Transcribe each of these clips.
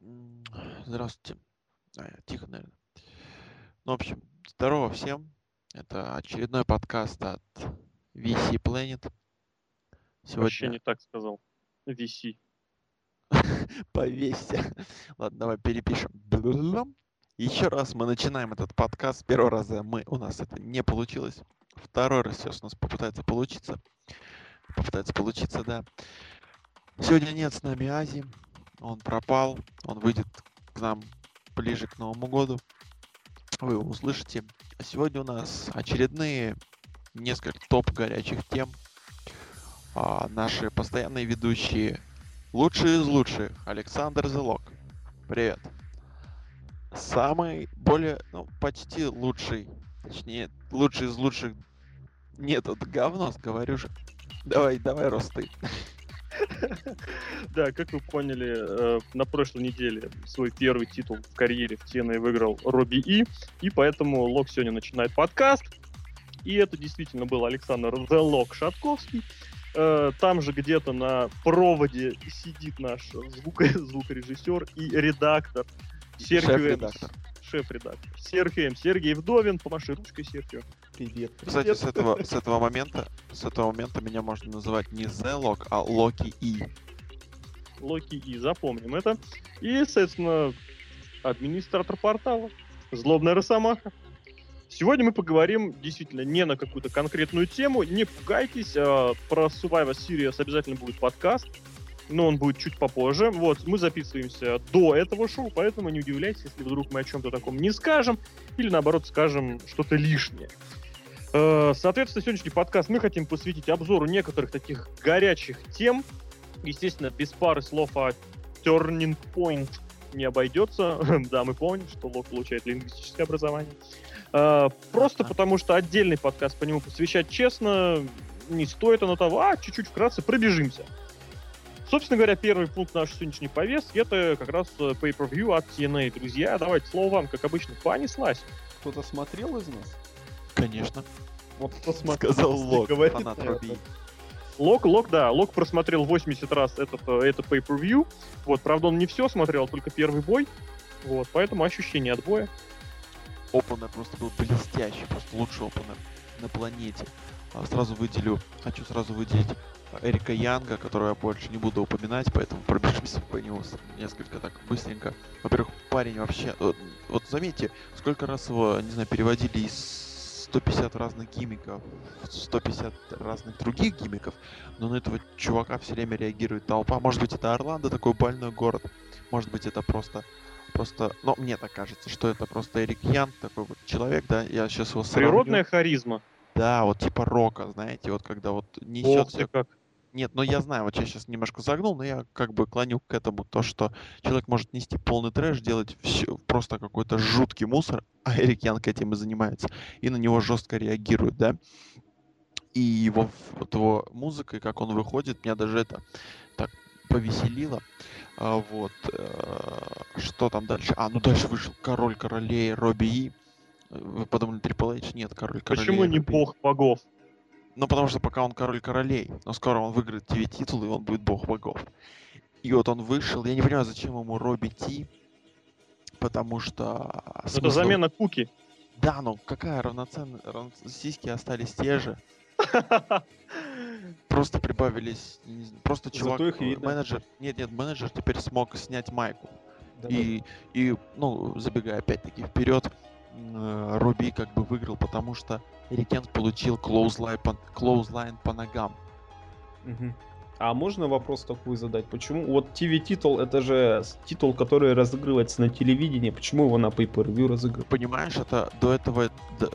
Здравствуйте. А, тихо, наверное. Ну, в общем, здорово всем. Это очередной подкаст от VC Planet. Вообще Сегодня не так сказал. VC. повесьте. Ладно, давай перепишем. Еще раз мы начинаем этот подкаст. С первого раза мы, у нас это не получилось. Второй раз сейчас у нас попытается получиться. Попытается получиться, да. Сегодня нет с нами Ази. Он пропал. Он выйдет к нам ближе к Новому году. Вы его услышите. А сегодня у нас очередные несколько топ горячих тем. А, наши постоянные ведущие лучшие из лучших Александр Зелок. Привет. Самый более, ну, почти лучший, точнее, лучший из лучших. Нет, это говно, говорю же. Давай, давай, Рос, ты. Да, как вы поняли, э, на прошлой неделе свой первый титул в карьере в TNA выиграл Робби И, и поэтому Лок сегодня начинает подкаст. И это действительно был Александр The Лок Шатковский. Э, Там же где-то на проводе сидит наш звуко- звукорежиссер и редактор Сергей. Шеф-редактор. Шеф-редактор. Сергей М. Сергей Вдовин. Помаши ручкой, Сергей. Привет. Кстати, с этого, с этого момента, с этого момента меня можно называть не The Лок, а Локи И. Локи И, запомним это. И, соответственно, администратор портала, злобная Росомаха. Сегодня мы поговорим действительно не на какую-то конкретную тему, не пугайтесь, а, про Survivor Series обязательно будет подкаст, но он будет чуть попозже. Вот, мы записываемся до этого шоу, поэтому не удивляйтесь, если вдруг мы о чем-то таком не скажем, или наоборот скажем что-то лишнее. Э, Соответственно, сегодняшний подкаст мы хотим посвятить обзору некоторых таких горячих тем. Естественно, без пары слов о Turning Point не обойдется. да, мы помним, что Лок получает лингвистическое образование. Э, Просто потому, что отдельный подкаст по нему посвящать честно не стоит оно того. А, чуть-чуть вкратце пробежимся. Собственно говоря, первый пункт нашей сегодняшней повестки это как раз э, pay-per-view от TNA. Друзья, давайте слово вам, как обычно, понеслась. Кто-то смотрел из нас? Конечно. Вот кто смотрел, Сказал Лок, фанат это. Робби И. Лок, Лок, да, Лок просмотрел 80 раз этот, э, это pay-per-view. Вот, правда, он не все смотрел, только первый бой. Вот, поэтому ощущение от боя. Опенер просто был блестящий, просто лучший опенер на планете. А, Сразу выделю, хочу сразу выделить Эрика Янга, которого я больше не буду упоминать, поэтому пробежимся по нему несколько так быстренько. Во-первых, парень вообще... Вот, вот заметьте, сколько раз его, не знаю, переводили из 150 разных гиммиков в 150 разных других гиммиков, но на этого чувака все время реагирует толпа. Может быть, это Орландо, такой больной город. Может быть, это просто просто, ну, мне так кажется, что это просто Эрик Ян, такой вот человек, да, я сейчас его сравню. Природная харизма. Да, вот типа рока, знаете, вот когда вот Ох несет ты как. Нет, ну я знаю, вот я сейчас немножко загнул, но я как бы клоню к этому то, что человек может нести полный трэш, делать все, просто какой-то жуткий мусор, а Эрик Янг этим и занимается, и на него жестко реагирует, да. И его, вот его музыка, и как он выходит, меня даже это так повеселило. А, вот. э, Что там дальше? А, ну дальше вышел Король Королей Робби И. Вы подумали, Triple H? Нет, Король Королей Почему не бог богов? Ну, потому что пока он король королей, но скоро он выиграет тебе титул, и он будет бог богов. И вот он вышел. Я не понимаю, зачем ему Робби Ти, потому что... Это смысл- замена Куки. Да, ну какая равноценная... равно- Сиськи остались те же. Просто прибавились... Просто чувак, их менеджер... Нет, нет, менеджер теперь смог снять майку. Да, И, и, ну, забегая опять-таки вперед, м, Робби как бы выиграл, потому что Эрикенс получил клоузлайн по, clothesline по ногам. Мгм. А можно вопрос такой задать? Почему вот TV титул это же титул, который разыгрывается на телевидении, почему его на pay-per-view разыгрывают? Понимаешь, это до этого э,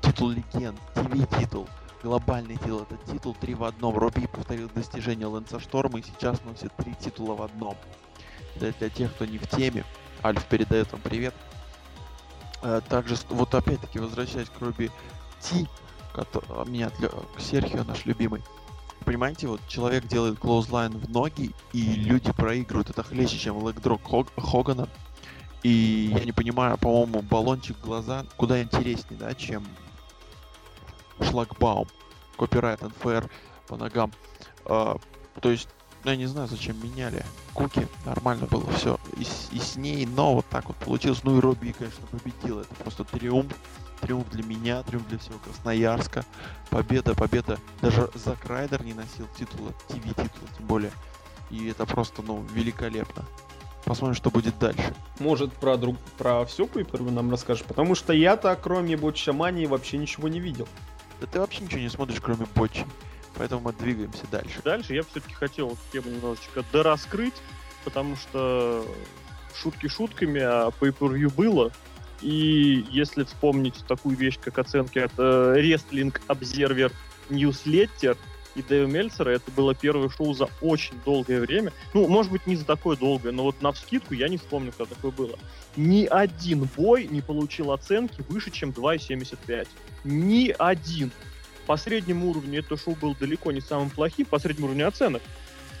титул легенд, ТВ титул, глобальный титул, это титул 3 в одном. Робби повторил достижение Лэнса Шторма и сейчас носит три титула в одном. Для, для тех, кто не в теме, Альф передает вам привет. Э, Также, с- вот опять-таки, возвращаясь к Робби Ти, кото- а, меня Серхио, наш любимый. Понимаете, вот человек делает клоузлайн в ноги, и люди проигрывают. Это хлеще, чем лэгдрок Хог- Хогана. И я не понимаю, по-моему, баллончик глаза куда интереснее, да, чем шлагбаум. Копирайт НФР по ногам. А, то есть Ну, я не знаю, зачем меняли. Куки, нормально было все. И, с- и с ней, но вот так вот получилось. Ну и Робби, конечно, победил. Это просто триумф. Триумф для меня, триумф для всего Красноярска. Победа, победа. Даже Зак Райдер не носил титула, ТВ-титула тем более. И это просто, ну, великолепно. Посмотрим, что будет дальше. Может, про, друг... про все по нам расскажешь? Потому что я-то, кроме Ботча Мании, вообще ничего не видел. Да ты вообще ничего не смотришь, кроме Бочи. Поэтому мы двигаемся дальше. Дальше я все-таки хотел эту тему немножечко дораскрыть, потому что шутки шутками, а pay-per-view было. И если вспомнить такую вещь, как оценки от э, Wrestling Observer Newsletter и Дэйва Мельцера, это было первое шоу за очень долгое время. Ну, может быть, не за такое долгое, но вот на вскидку я не вспомню, когда такое было. Ни один бой не получил оценки выше, чем 2,75. Ни один по среднему уровню это шоу было далеко не самым плохим, по среднему уровню оценок.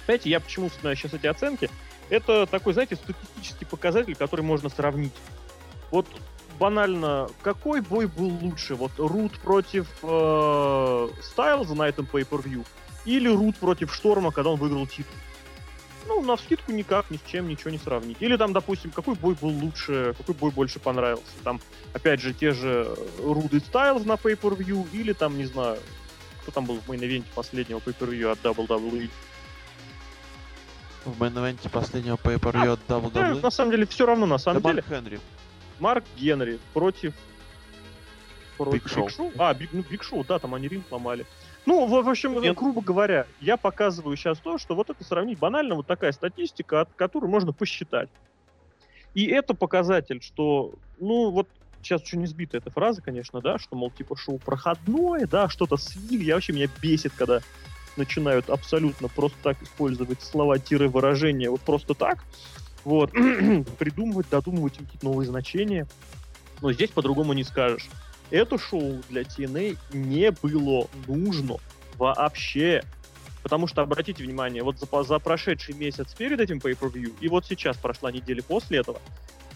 Знаете, я почему знаю сейчас эти оценки? Это такой, знаете, статистический показатель, который можно сравнить. Вот банально, какой бой был лучше? Вот Рут против э, Стайлза на этом pay-per-view или Рут против Шторма, когда он выиграл титул? Ну, на вскидку никак, ни с чем ничего не сравнить. Или там, допустим, какой бой был лучше, какой бой больше понравился. Там, опять же, те же Руды Стайлз на pay-per-view, или там, не знаю, кто там был в main event е последнего pay-per-view от WWE. В main event е последнего pay-per-view от Да, WWE. на самом деле, все равно, на Да самом деле. Марк Хенри. Марк Генри против... против. Биг Шоу? А, Биг, ну, Биг Шоу, да, там они ринг ломали. Ну, в, в общем, Нет. грубо говоря, я показываю сейчас то, что вот это сравнить банально, вот такая статистика, от которой можно посчитать. И это показатель, что, ну, вот сейчас еще не сбита эта фраза, конечно, да, что, мол, типа, шоу проходное, да, что-то слили. Я вообще, меня бесит, когда начинают абсолютно просто так использовать слова-выражения вот просто так. Вот. Придумывать, додумывать какие-то новые значения. Но здесь по-другому не скажешь. Это шоу для TNA не было нужно вообще. Потому что, обратите внимание, вот за, за прошедший месяц перед этим pay-per-view, и вот сейчас прошла неделя после этого,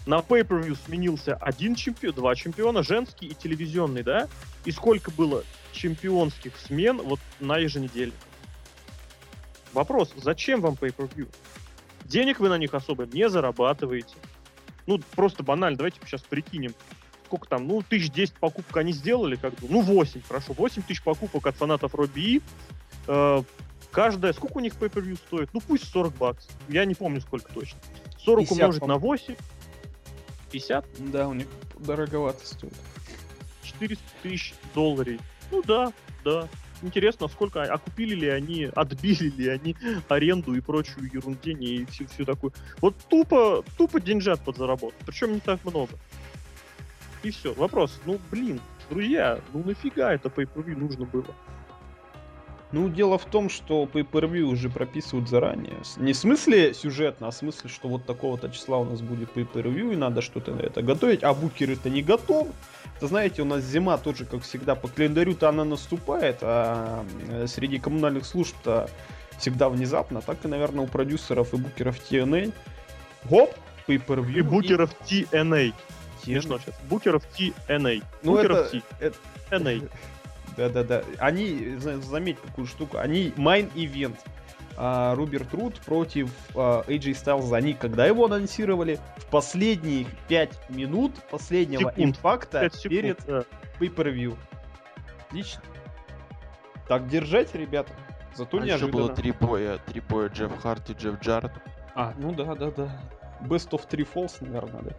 на pay-per-view сменился один чемпион, два чемпиона, женский и телевизионный, да? И сколько было чемпионских смен вот на еженедельник? Вопрос, зачем вам pay-per-view? Денег вы на них особо не зарабатываете. Ну, просто банально, давайте сейчас прикинем. Сколько там, ну, тысяч десять покупок они сделали, как бы, ну, 8, хорошо, 8 тысяч покупок от фанатов Робби. Э, каждая, сколько у них pay-per-view стоит? Ну, пусть 40 баксов. Я не помню, сколько точно. 40 50, умножить на по-моему. 8. 50? Да, у них дороговато стоит. 400 тысяч долларов. Ну да, да. Интересно, сколько, а купили ли они, отбили ли они аренду и прочую ерундень и всю, всю такую. Вот тупо, тупо деньжат подзаработать. Причем не так много. И все. Вопрос, ну блин, друзья, ну нафига это pay нужно было? Ну, дело в том, что pay-per-view уже прописывают заранее. Не в смысле сюжетно, а в смысле, что вот такого-то числа у нас будет pay-per-view, и надо что-то на это готовить, а букеры-то не готовы. Это знаете, у нас зима тоже, как всегда, по календарю-то она наступает, а э, среди коммунальных служб-то всегда внезапно. Так и, наверное, у продюсеров и букеров TNA. Гоп, pay-per-view. И букеров TNA. TNA. Смешно сейчас. Букеров TNA. Ну, Букеров T. это-. Да-да-да. Они, за- заметь какую штуку, они main event. А, Роберт Руд против а, AJ Styles, они когда его анонсировали? В последние 5 минут последнего Секунд. импакта секунд, перед да. pay-per-view. Отлично. Так держать, ребята. Зато А еще неожиданно. было три боя. Три боя Джефф Харди и Джефф Джаред. А, ну да, да, да. Best of Three Falls, наверное, да.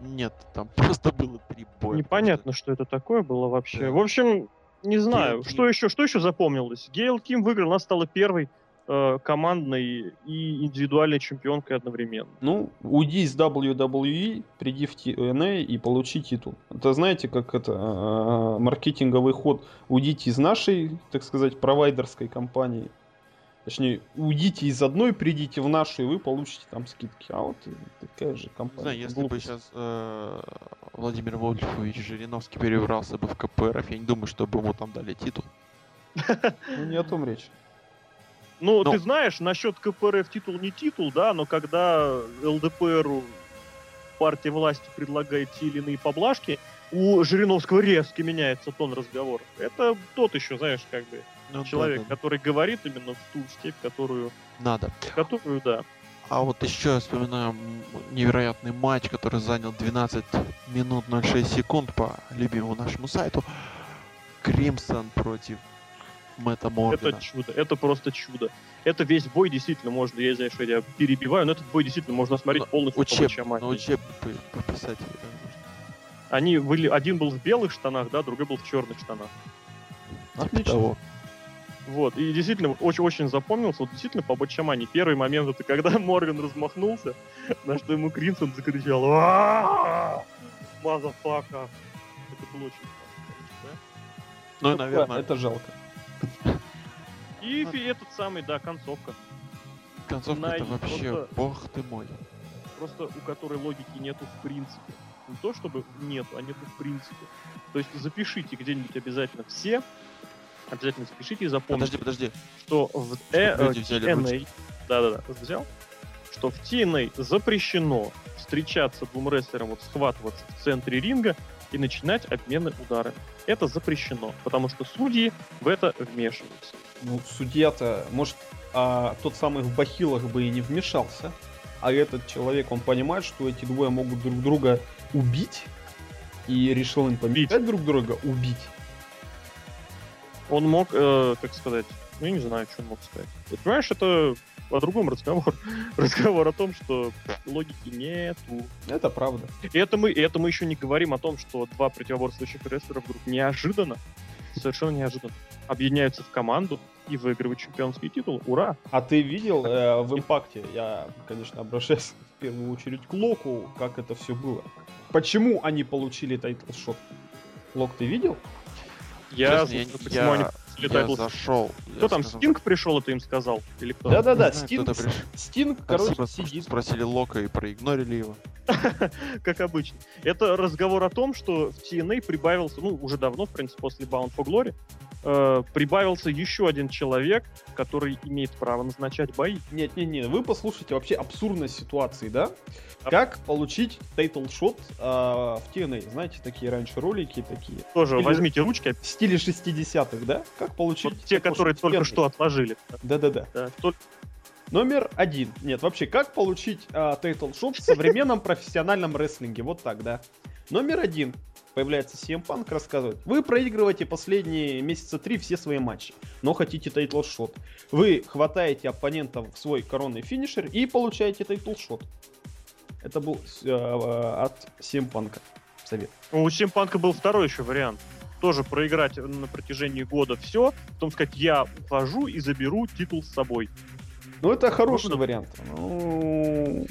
Нет, там просто было три боя. Непонятно, что это такое было вообще. Да. В общем, не знаю, Гейл что Ким. еще, что еще запомнилось. Гейл Ким выиграл, она стала первой э, командной и индивидуальной чемпионкой одновременно. Ну, уйди из WWE, приди в TNA и получи титул. Это знаете, как это а, маркетинговый ход. Уйдите из нашей, так сказать, провайдерской компании. Точнее, уйдите из одной, придите в нашу, и вы получите там скидки. А вот такая же Не компания. знаю, если бы Глупость. сейчас Владимир Вольфович Жириновский перебрался бы в КПРФ, я не думаю, чтобы ему там дали титул. Ну, не о том речь. Ну, Ну. ты знаешь, насчет КПРФ титул не титул, да, но когда ЛДПРу партия власти предлагает те или иные поблажки, у Жириновского резко меняется тон разговора. Это тот еще, знаешь, как бы Ну, да, человек, да, который говорит именно в ту степь, которую, Надо. которую, да. А вот еще я вспоминаю невероятный матч, который занял 12 минут 06 секунд по любимому нашему сайту. Кримсон против Мэтта Моргана. Это чудо, это просто чудо. Это весь бой действительно можно, я знаю, что я перебиваю, но этот бой действительно можно смотреть Ну, полностью по Учеб, Бачамане. ну, учеб по- пописать. Они были, один был в белых штанах, да, другой был в черных штанах. типа Отлично. того. Вот, и действительно, очень-очень запомнился, вот действительно по Ботчамании. Первый момент, это когда Морган размахнулся, на что ему Кримсон закричал «Ааа! Motherfucker!» Это было очень классно, конечно, да? Ну, наверное, Это жалко. И фи- этот самый, да, концовка. концовка это вообще, бог ты мой. Просто у которой логики нету в принципе. Не то чтобы нету, а нету в принципе. То есть запишите где-нибудь обязательно все, обязательно запишите и запомните, Подожди, подожди. что в э, э, TNA, да-да-да, взял, что в TNA запрещено встречаться двум рестлерам, вот схватываться в центре ринга и начинать обмены ударами. Это запрещено, потому что судьи в это вмешиваются. Ну, судья-то, может, а, тот самый в бахилах бы и не вмешался, а этот человек, он понимает, что эти двое могут друг друга убить, и решил им помешать друг друга убить. Он мог, э, как сказать, ну, я не знаю, что он мог сказать. Ты понимаешь, это о другом разговор. разговор о том, что логики нету. Это правда. И это мы, и это мы еще не говорим о том, что два противоборствующих рестлера вдруг неожиданно, совершенно неожиданно, объединяются в команду и выигрывают чемпионский титул. Ура! А ты видел э, в импакте, я, конечно, обращаюсь в первую очередь к Локу, как это все было. Почему они получили title shot? Лок, ты видел? Я, Честно, я, собственно, почему они я- я зашел. Кто я там, скажу, Стинг пришел, это им сказал? Или кто? Да-да-да, Стинг. Стинг, Спасибо, короче, что сидит. спросили Лока и проигнорили его. как обычно. Это разговор о том, что в TNA прибавился, ну, уже давно, в принципе, после Bound for Glory, э, прибавился еще один человек, который имеет право назначать бои. Нет, нет, нет, вы послушайте вообще абсурдность ситуации, да? А- Как получить title shot а, в TNA? Знаете, такие раньше ролики такие. Тоже Или- возьмите ручки, В стиле 60-х, да? Как получить вот те, которые только что отложили. Да-да-да. Да, Номер один. Нет, вообще, как получить title shot в современном профессиональном рестлинге? Вот так, да. Номер один. Появляется CM Punk, рассказывает. Вы проигрываете последние месяца три все свои матчи, но хотите title shot. Вы хватаете оппонента в свой коронный финишер и получаете title shot. Это был э, э, от CM Punk совет. У CM Punk а был второй еще вариант. Тоже проиграть на протяжении года все, потом сказать, я ухожу и заберу титул с собой. Ну, это хороший Можно? вариант. Ну,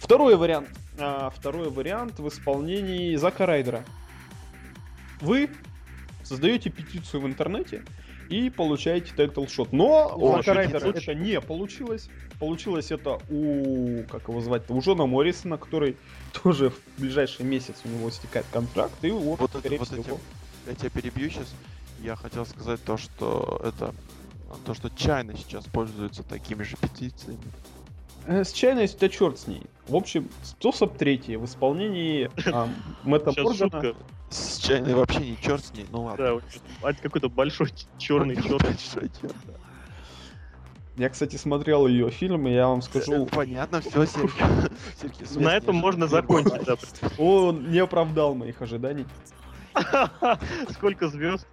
Второй вариант. А, второй вариант в исполнении Зака Райдера. Вы создаете петицию в интернете и получаете title shot. Но у петицию. это не получилось. Получилось это у, как его звать-то, у Джона Моррисона, который тоже в ближайший месяц у него истекает контракт. И вот, Вот это- скорее вот всего, этим Я тебя перебью сейчас. Я хотел сказать то, что это то, что Чайна сейчас пользуется такими же петициями. Э, С чайностью, да черт с ней. В общем, способ третий в исполнении а, Мэтта шутка. С Чайной вообще не черт с ней, ну ладно. Да, вот а какой-то большой черный черт. Большой чёрт, да. Я, кстати, смотрел ее фильм, и я вам скажу, Понятно, все, Сергей. На этом можно закончить, да. он не оправдал моих ожиданий. Сколько звезд?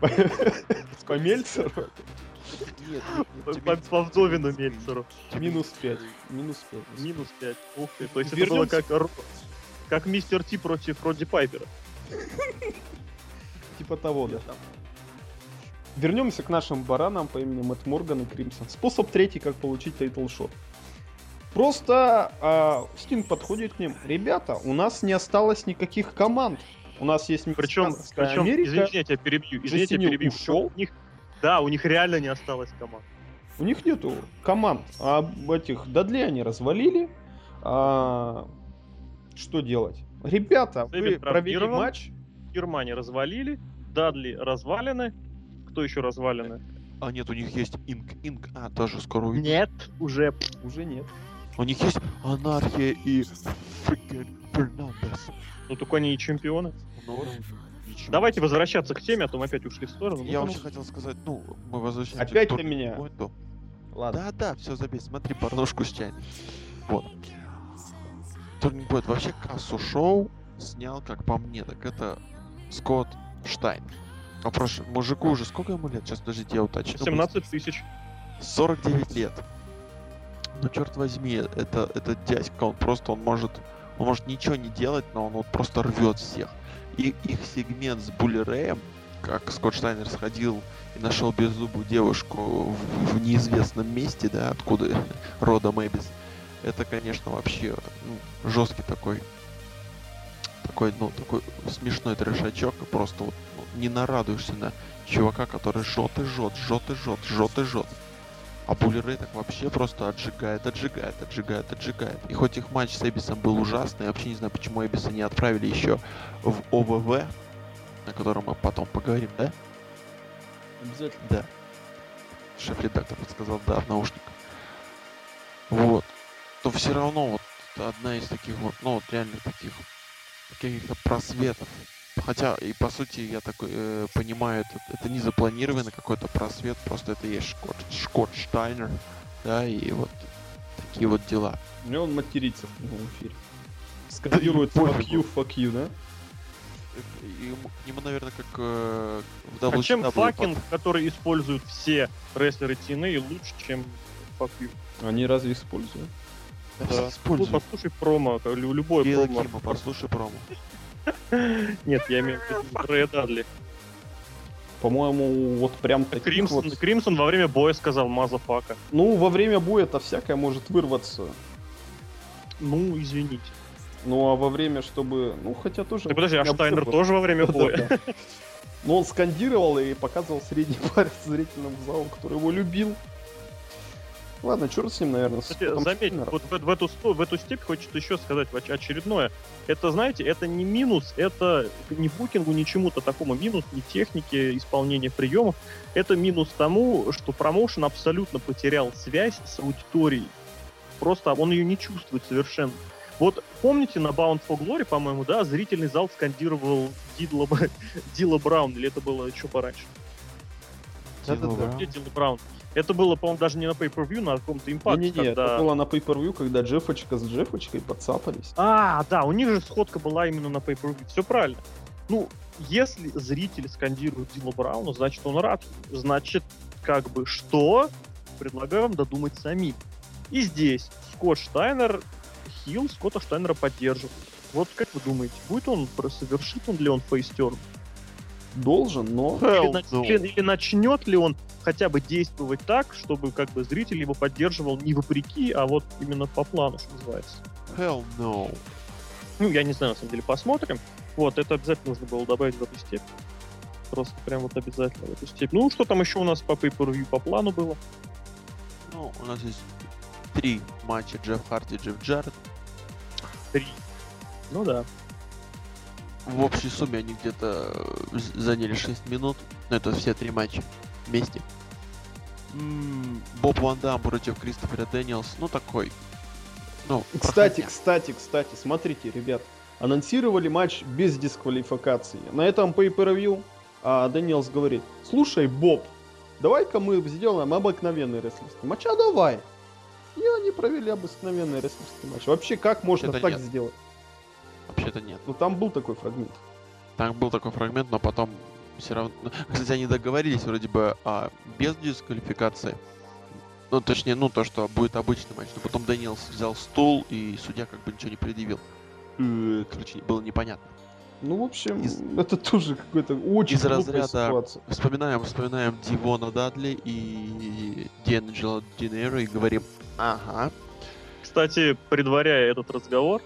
По Мельцеру Нет, По, Дэйву Мельцеру. минус 5. Минус 5. Минус 5. Ух ты. То есть это было как, как Мистер Ти против Роди Пайпера. Типа того, да. Вернемся к нашим баранам по имени Мэтт Морган и Кримсон. Способ третий, как получить title shot. Просто а, Стинг подходит к ним. Ребята, у нас не осталось никаких команд. У нас есть Причем, причем Америка. извините, я тебя перебью. Извините, я перебью. ушел. У них, да, у них реально не осталось команд. У них нету команд. А этих Дадли они развалили. А, что делать? Ребята, вы Дэвид провели травмирован. матч. Германии развалили, Дадли развалины. Кто еще развалины? А нет, у них есть Инк. Инк, а, тоже скоро уйдет. Нет, уже. Уже нет. У них есть Анархия и Фрикен Фернандес. Ну только они и чемпионы. Ну, и Хорошо. Давайте возвращаться к теме, а то мы опять ушли в сторону. Ну, Я вообще хотел сказать, ну, мы возвращаемся Опять турниру меня? поинту. Ладно. Да, да, все забей, смотри, порнушку с чайным. Вот. Турнир будет вообще кассу шоу снял, как по мне, так это Скотт Штайн. А прошу, мужику уже сколько ему лет? Сейчас, подождите, я уточню. 17 тысяч. 49 лет. Ну, черт возьми, это, это дядька, он просто, он может, он может ничего не делать, но он вот просто рвет всех. И их сегмент с Булли Рэем, как Скотт Штайнер сходил и нашел беззубую девушку в, в неизвестном месте, да, откуда рода Мэбис, это, конечно, вообще ну, жесткий такой, такой, ну, такой смешной трешачок, и просто вот ну, не нарадуешься на чувака, который жжет и жжет, жжет и жжет, жжет и жжет. А Булли Рэй так вообще просто отжигает, отжигает, отжигает, отжигает. И хоть их матч с Эбисом был ужасный, я вообще не знаю, почему Эбиса не отправили еще в ОВВ, о котором мы потом поговорим, да? Обязательно. Да. Шеф-редактор сказал да в наушниках. Вот. То все равно вот это одна из таких вот, ну вот реально таких каких-то просветов. Хотя и по сути я такой э, понимаю, это, это не запланированный какой-то просвет, просто это есть Шкот, Шкот Штайнер, да, и вот такие вот дела. У него он матерится в прямом эфире. Скандирует Да fuck you, fuck you, да? И ему, к нему, наверное, как э, в А чем fucking, который используют все рестлеры TNA, лучше, чем fuck you? Они разве используют? Да, Да. Используют. послушай промо, как лю- любое Гейла промо. Кима, послушай промо. Нет, я имею в виду Рэя Дадли. По-моему, вот прям таких Кримсон, вот... Кримсон во время боя сказал motherfucker. Ну, во время боя-то всякое может вырваться. Ну, извините. Ну, а во время, чтобы... Ну, хотя тоже... Ты подожди, а не Штайнер обсыпал. тоже во время боя? Да-да-да. Ну, он скандировал и показывал средний палец зрительному залу, который его любил. Ладно, черт с ним, наверное. с Кстати, заметь, вот в, в эту, в эту степь хочется еще сказать оч- очередное. Это, знаете, это не минус, это не букингу, ни чему-то такому минус, не технике исполнения приемов. Это минус тому, что промоушен абсолютно потерял связь с аудиторией. Просто он ее не чувствует совершенно. Вот помните на Bound for Glory, по-моему, да, зрительный зал скандировал Дидла, Дила Браун, или это было еще пораньше? Да-да-да. Где Дила Браун? Это было, по-моему, даже не на Pay-Per-View, на каком-то импакте, Не-не-не, когда... это было на pay когда Джеффочка с Джеффочкой подцапались. А, да, у них же сходка была именно на pay Все правильно. Ну, если зрители скандируют Дила Брауна, значит, он рад. Значит, как бы, что? Предлагаю вам додумать сами. И здесь Скотт Штайнер, Хилл Скотта Штайнера поддержит. Вот как вы думаете, будет он, совершит он ли он фейстерн? Должен, но... Или, или- или начнет ли он хотя бы действовать так, чтобы как бы зритель его поддерживал не вопреки, а вот именно по плану, что называется. Hell no. Ну, я не знаю, на самом деле, посмотрим. Вот, это обязательно нужно было добавить в эту степь. Просто прям вот обязательно в эту степь. Ну, что там еще у нас по pay по плану было? Ну, у нас есть три матча Джефф Харди, Джефф Джаред. Три. Ну да. В общей сумме они где-то э, заняли 6 минут. Но это все три матча вместе. Роб Ван Дам против Кристофера Дэниелс. Ну, такой. Ну, Кстати, проходняк. кстати, кстати, смотрите, ребят. Анонсировали матч без дисквалификации. На этом pay-per-view а, Дэниелс говорит, слушай, Роб, давай-ка мы сделаем обыкновенный рестлерский матч. А давай. И они провели обыкновенный рестлерский матч. Вообще, как можно Это так нет. сделать? Вообще-то нет. Ну, там был такой фрагмент. Там был такой фрагмент, но потом все равно... ну, Кстати, они договорились вроде бы а, без дисквалификации. Ну, точнее, ну, то, что будет обычный матч. Но потом Дэниелс взял стул, и судья как бы ничего не предъявил. Э, Короче, было непонятно. Ну, в общем, Из- это тоже какой-то очень из разряда ситуация. Вспоминаем, вспоминаем Дивона Дадли и Ди'Анджело Динеро и говорим, ага, Кстати, предваряя этот разговор,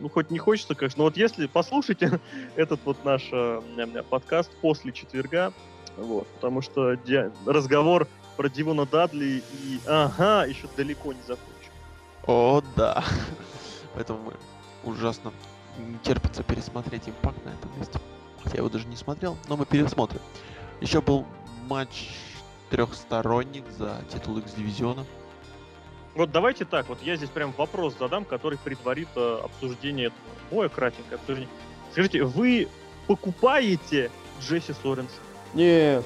ну, хоть не хочется, конечно, но вот если послушайте этот вот наш э, подкаст после четверга, вот, потому что разговор про Дивона Дадли и ага, еще далеко не закончен. о да. Поэтому ужасно терпится пересмотреть импакт на этом месте. Хотя я его даже не смотрел, но мы пересмотрим. Еще был матч трехсторонник за титул X-дивизиона. Вот давайте так, вот я здесь прям вопрос задам, который предварит э, обсуждение этого боя, кратенькое обсуждение. Скажите, вы покупаете Джесси Соренса? Не,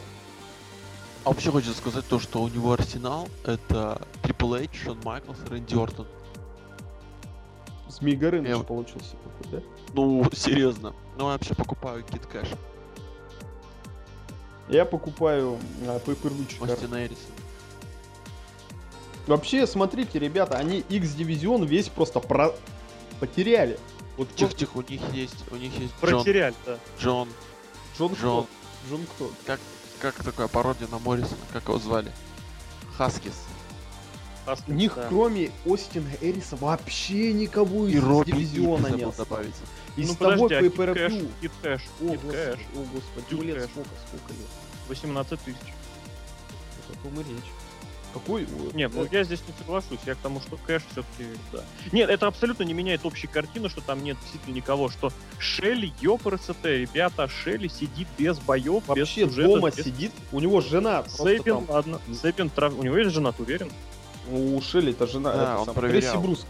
А вообще хочется сказать то, что у него арсенал это Triple H, Шон Майклс Рэнди Ортон. Змей Горыныч Я- получился такой, да? Ну, серьезно. Ну, я вообще покупаю Кит Кэш, Я покупаю а, pay-per-view чекар. Остин Эрисон. Вообще, смотрите, ребята, они X-дивизион весь просто про... потеряли. Вот просто Тихо-тихо, у них есть, у них есть Джон, Протеряли, да. Джон, Джон Джон. кто? Джон кто? как такая пародия на Моррисона, как его звали? Хаскис. Аскинс, У них, да. кроме Остина Эриса, вообще никого И из Робби дивизиона не осталось. добавить. Из ну того подожди, а Кит Кэш. Кид Кэш, О, Кид господи, Кэш, о, господи, Кид ну лет Кэш. сколько, сколько лет? 18 тысяч. О том и речь. Какой? о, Нет, ну я здесь не соглашусь. Я к тому, что кэш все-таки, да. Нет, это абсолютно не меняет общей картины, что там нет действительно никого, что Шелли, ёпрст, ребята, Шелли сидит без боев, без Вообще сюжета, дома без- сидит, у него жена Сейбин, там. ладно, Сейбин, трав- у него есть жена, ты уверен? У Шелли это жена. Это он сам- проверял. Трейси Брукс.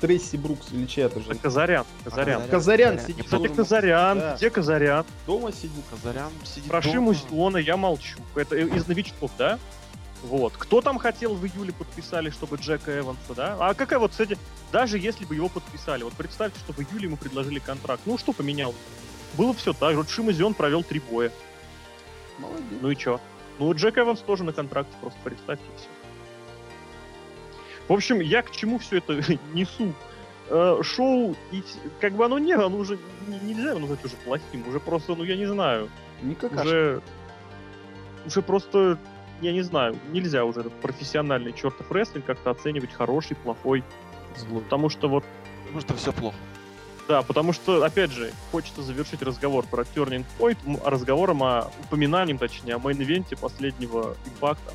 Тресси Брукс или чья-то Это жена. Казарян, Казарян. Казарян. Казарян Казарян. сидит. Кстати. Казарян, Да. где Казарян? Дома сидит. Казарян сидит Про дома. Шиму Зелона я молчу. Это из новичков, да? Вот. Кто там хотел в июле подписали, чтобы Джека Эванса, да? А какая вот, кстати, даже если бы его подписали, вот представьте, что в июле ему предложили контракт. Ну, что поменял? Было все так. Вот Шима Зион провел три боя. Молодец. Ну и чё? Ну, Джек Эванс тоже на контракте, просто представьте все. В общем, я к чему все это несу? Э, шоу, и как бы оно не, оно уже не- нельзя его назвать уже плохим, уже просто, ну я не знаю, Не какашка. уже, уже просто, я не знаю, нельзя уже этот профессиональный чертов рестлинг как-то оценивать хороший, плохой, Злой. потому что вот Потому что все плохо. да, потому что, опять же, хочется завершить разговор про Turning Point м, разговором о упоминанием, точнее, о мейн-ивенте последнего импакта.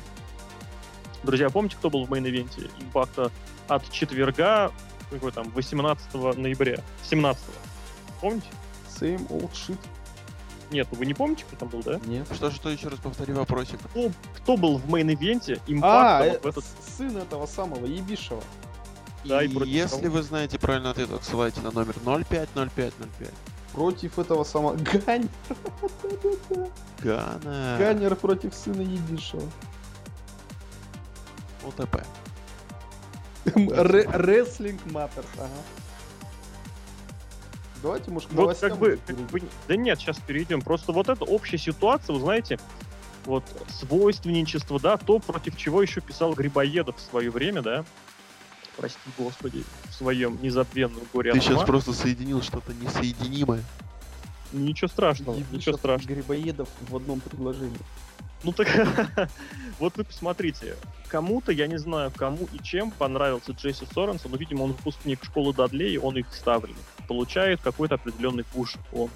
Друзья, помните, кто был в main event е Impact а от четверга, какой там, 18 ноября, 17 Помните? Same old shit. Нет, вы не помните, кто там был, да? Нет. Что, что еще раз повтори вопросик. Кто, кто был в main event е А, Impact а э, в этот... сын этого самого Ебишева. Да, и и если кого? вы знаете правильный ответ, отсылайте на номер 050505. Против этого самого... Гань. Гана. Ганнер против сына Ебишева. ОТП. Ре- Рестлинг Matters, ага. Давайте, может, к Вот как бы, как бы- Да нет, сейчас перейдем. Просто вот эта общая ситуация, вы знаете, вот свойственничество, да, то, против чего еще писал Грибоедов в свое время, да, прости господи, в своем незабвенном горе Ты сейчас просто соединил что-то несоединимое. Ничего страшного, ничего страшного. Грибоедов в одном предложении. Ну так, вот вы посмотрите, кому-то, я не знаю, кому и чем понравился Джесси Соренсон, но, видимо, он выпускник школы Дадлей, он их ставленник. Получает какой-то определенный пуш он.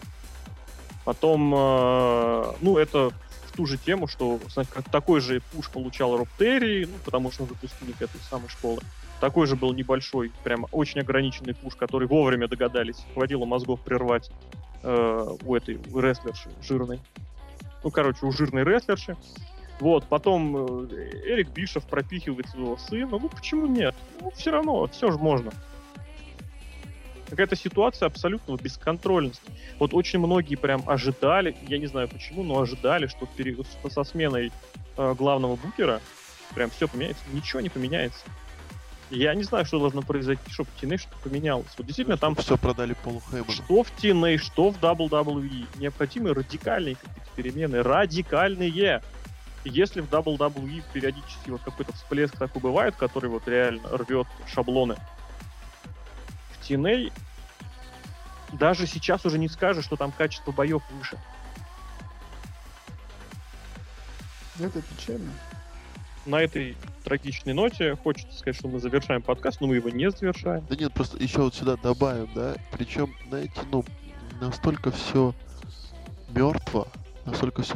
Потом, э, ну, это в ту же тему, что как такой же пуш получал Роб Терри, ну, потому что он выпускник этой самой школы. Такой же был небольшой, прям очень ограниченный пуш, который вовремя догадались, хватило мозгов прервать э, у этой у рестлерши жирной. Ну, короче, у жирной рестлерши. Вот, потом э, Эрик Бишев пропихивает своего сына. Ну, почему нет? Ну, все равно, все же можно. Какая-то ситуация абсолютного бесконтрольности. Вот очень многие прям ожидали, я не знаю почему, но ожидали, что со сменой э, главного букера прям все поменяется. Ничего не поменяется. Я не знаю, что должно произойти, чтобы в TNA что-то поменялось. Вот действительно там все продали Полу Хейману. что в TNA, что в WWE необходимы радикальные какие-то перемены. Радикальные! Если в WWE периодически вот какой-то всплеск такой бывает, который вот реально рвет шаблоны, в TNA даже сейчас уже не скажешь, что там качество боев выше. Это печально. На этой трагичной ноте хочется сказать, что мы завершаем подкаст, но мы его не завершаем. Да нет, просто еще вот сюда добавим, да. Причем, знаете, ну, настолько все мертво, настолько все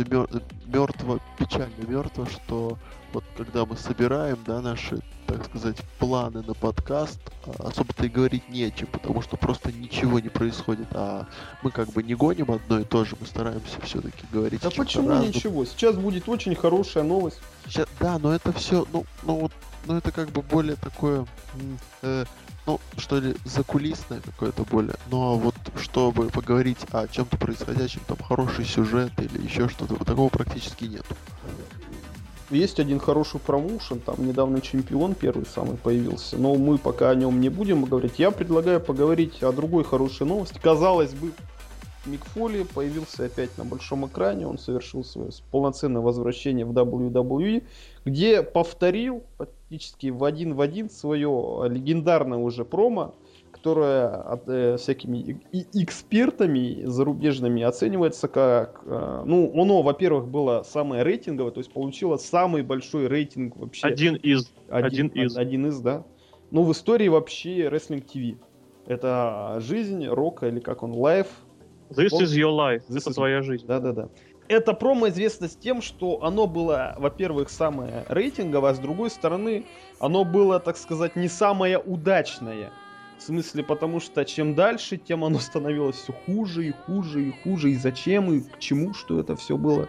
мертво, печально мертво, что вот когда мы собираем, да, наши, так сказать, планы на подкаст, особо-то и говорить не о чем, потому что просто ничего не происходит, а мы как бы не гоним одно и то же, мы стараемся все-таки говорить Да почему разном. ничего? Сейчас будет очень хорошая новость. Ща- да, но это все, ну, ну вот, ну это как бы более такое, э, ну что ли, закулисное какое-то более. Но вот чтобы поговорить о чем-то происходящем, там хороший сюжет или еще что-то, такого практически нет. Есть один хороший промоушен, там недавно чемпион первый самый появился, но мы пока о нем не будем говорить. Я предлагаю поговорить о другой хорошей новости. Казалось бы, Мик Фоли появился опять на большом экране, он совершил свое полноценное возвращение в WWE, где повторил практически в один в один свое легендарное уже промо, которое от, э, всякими и, экспертами зарубежными оценивается как, э, ну, оно, во-первых, было самое рейтинговое, то есть получило самый большой рейтинг вообще. Один из. Один, один из. Один из, да. Ну, в истории вообще Wrestling TV. Это жизнь рока или как он, лайф. This он... is your life. This Это is... твоя жизнь. Да-да-да. Это промо известно с тем, что оно было, во-первых, самое рейтинговое, а с другой стороны, оно было, так сказать, не самое удачное. В смысле, потому что чем дальше, тем оно становилось все хуже и хуже и хуже. И зачем, и к чему, что это все было.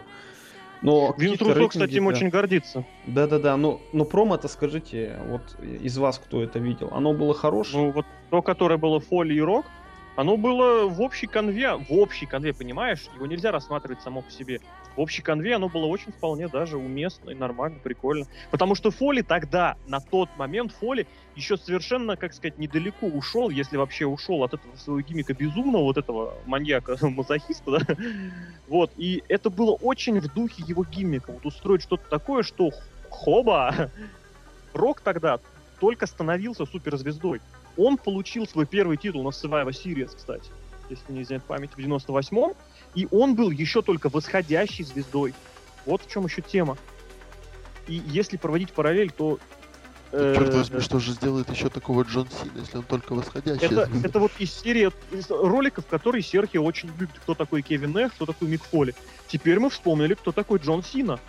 Но Винс Руссо, кстати, им да. очень гордится. Да-да-да, но, но промо-то скажите, вот из вас, кто это видел, оно было хорошее? Ну, вот то, которое было Фоли и Рок, оно было в общей конве, в общей конве, понимаешь? Его нельзя рассматривать само по себе. В общей конве оно было очень вполне даже уместно и нормально, прикольно. Потому что Фоли тогда, на тот момент, Фоли еще совершенно, как сказать, недалеко ушел, если вообще ушел от этого своего гиммика безумного, вот этого маньяка-мазохиста, да? Вот, и это было очень в духе его гиммика. Вот устроить что-то такое, что хоба! Рок тогда только становился суперзвездой. Он получил свой первый титул на Survivor Series, кстати, если не изменяет память, в 98-м. И он был еще только восходящей звездой. Вот в чем еще тема. И если проводить параллель, то... Э, Черт возьми, что же сделает еще такого Джон Сина, если он только восходящий? Это, это вот из серии из роликов, которые Серхио очень любит. Кто такой Кевин Эх, кто такой Мик Фоли. Теперь мы вспомнили, кто такой Джон Сина.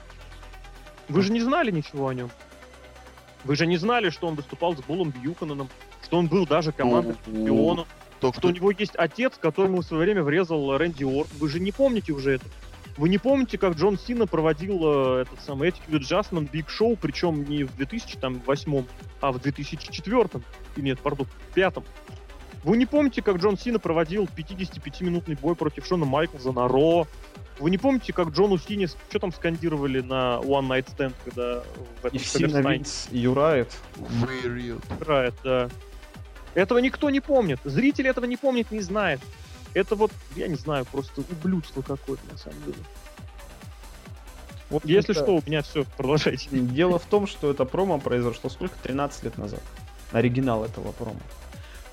Вы же не знали ничего о нем. Вы же не знали, что он выступал с Буллом Бьюкананом, что он был даже командой чемпионом, что кто... у него есть отец, которому в свое время врезал Рэнди Ортон. Вы же не помните уже это? Вы не помните, как Джон Сина проводил э, этот самый Attitude Adjustment Big Show, причем не в 2008, а в 2004, нет, пардон, в 2005. Вы не помните, как Джон Сина проводил 55-минутный бой против Шона Майклза на Ро? Вы не помните, как Джону Сине что там скандировали на One Night Stand, когда в этом wins, you riot. Riot, да. Этого никто не помнит. Зритель этого не помнит, не знает. Это вот, я не знаю, просто ублюдство какое-то на самом деле. Вот Если это... что, у меня все, продолжайте. Дело в том, что это промо произошло сколько? 13 лет назад. Оригинал этого промо.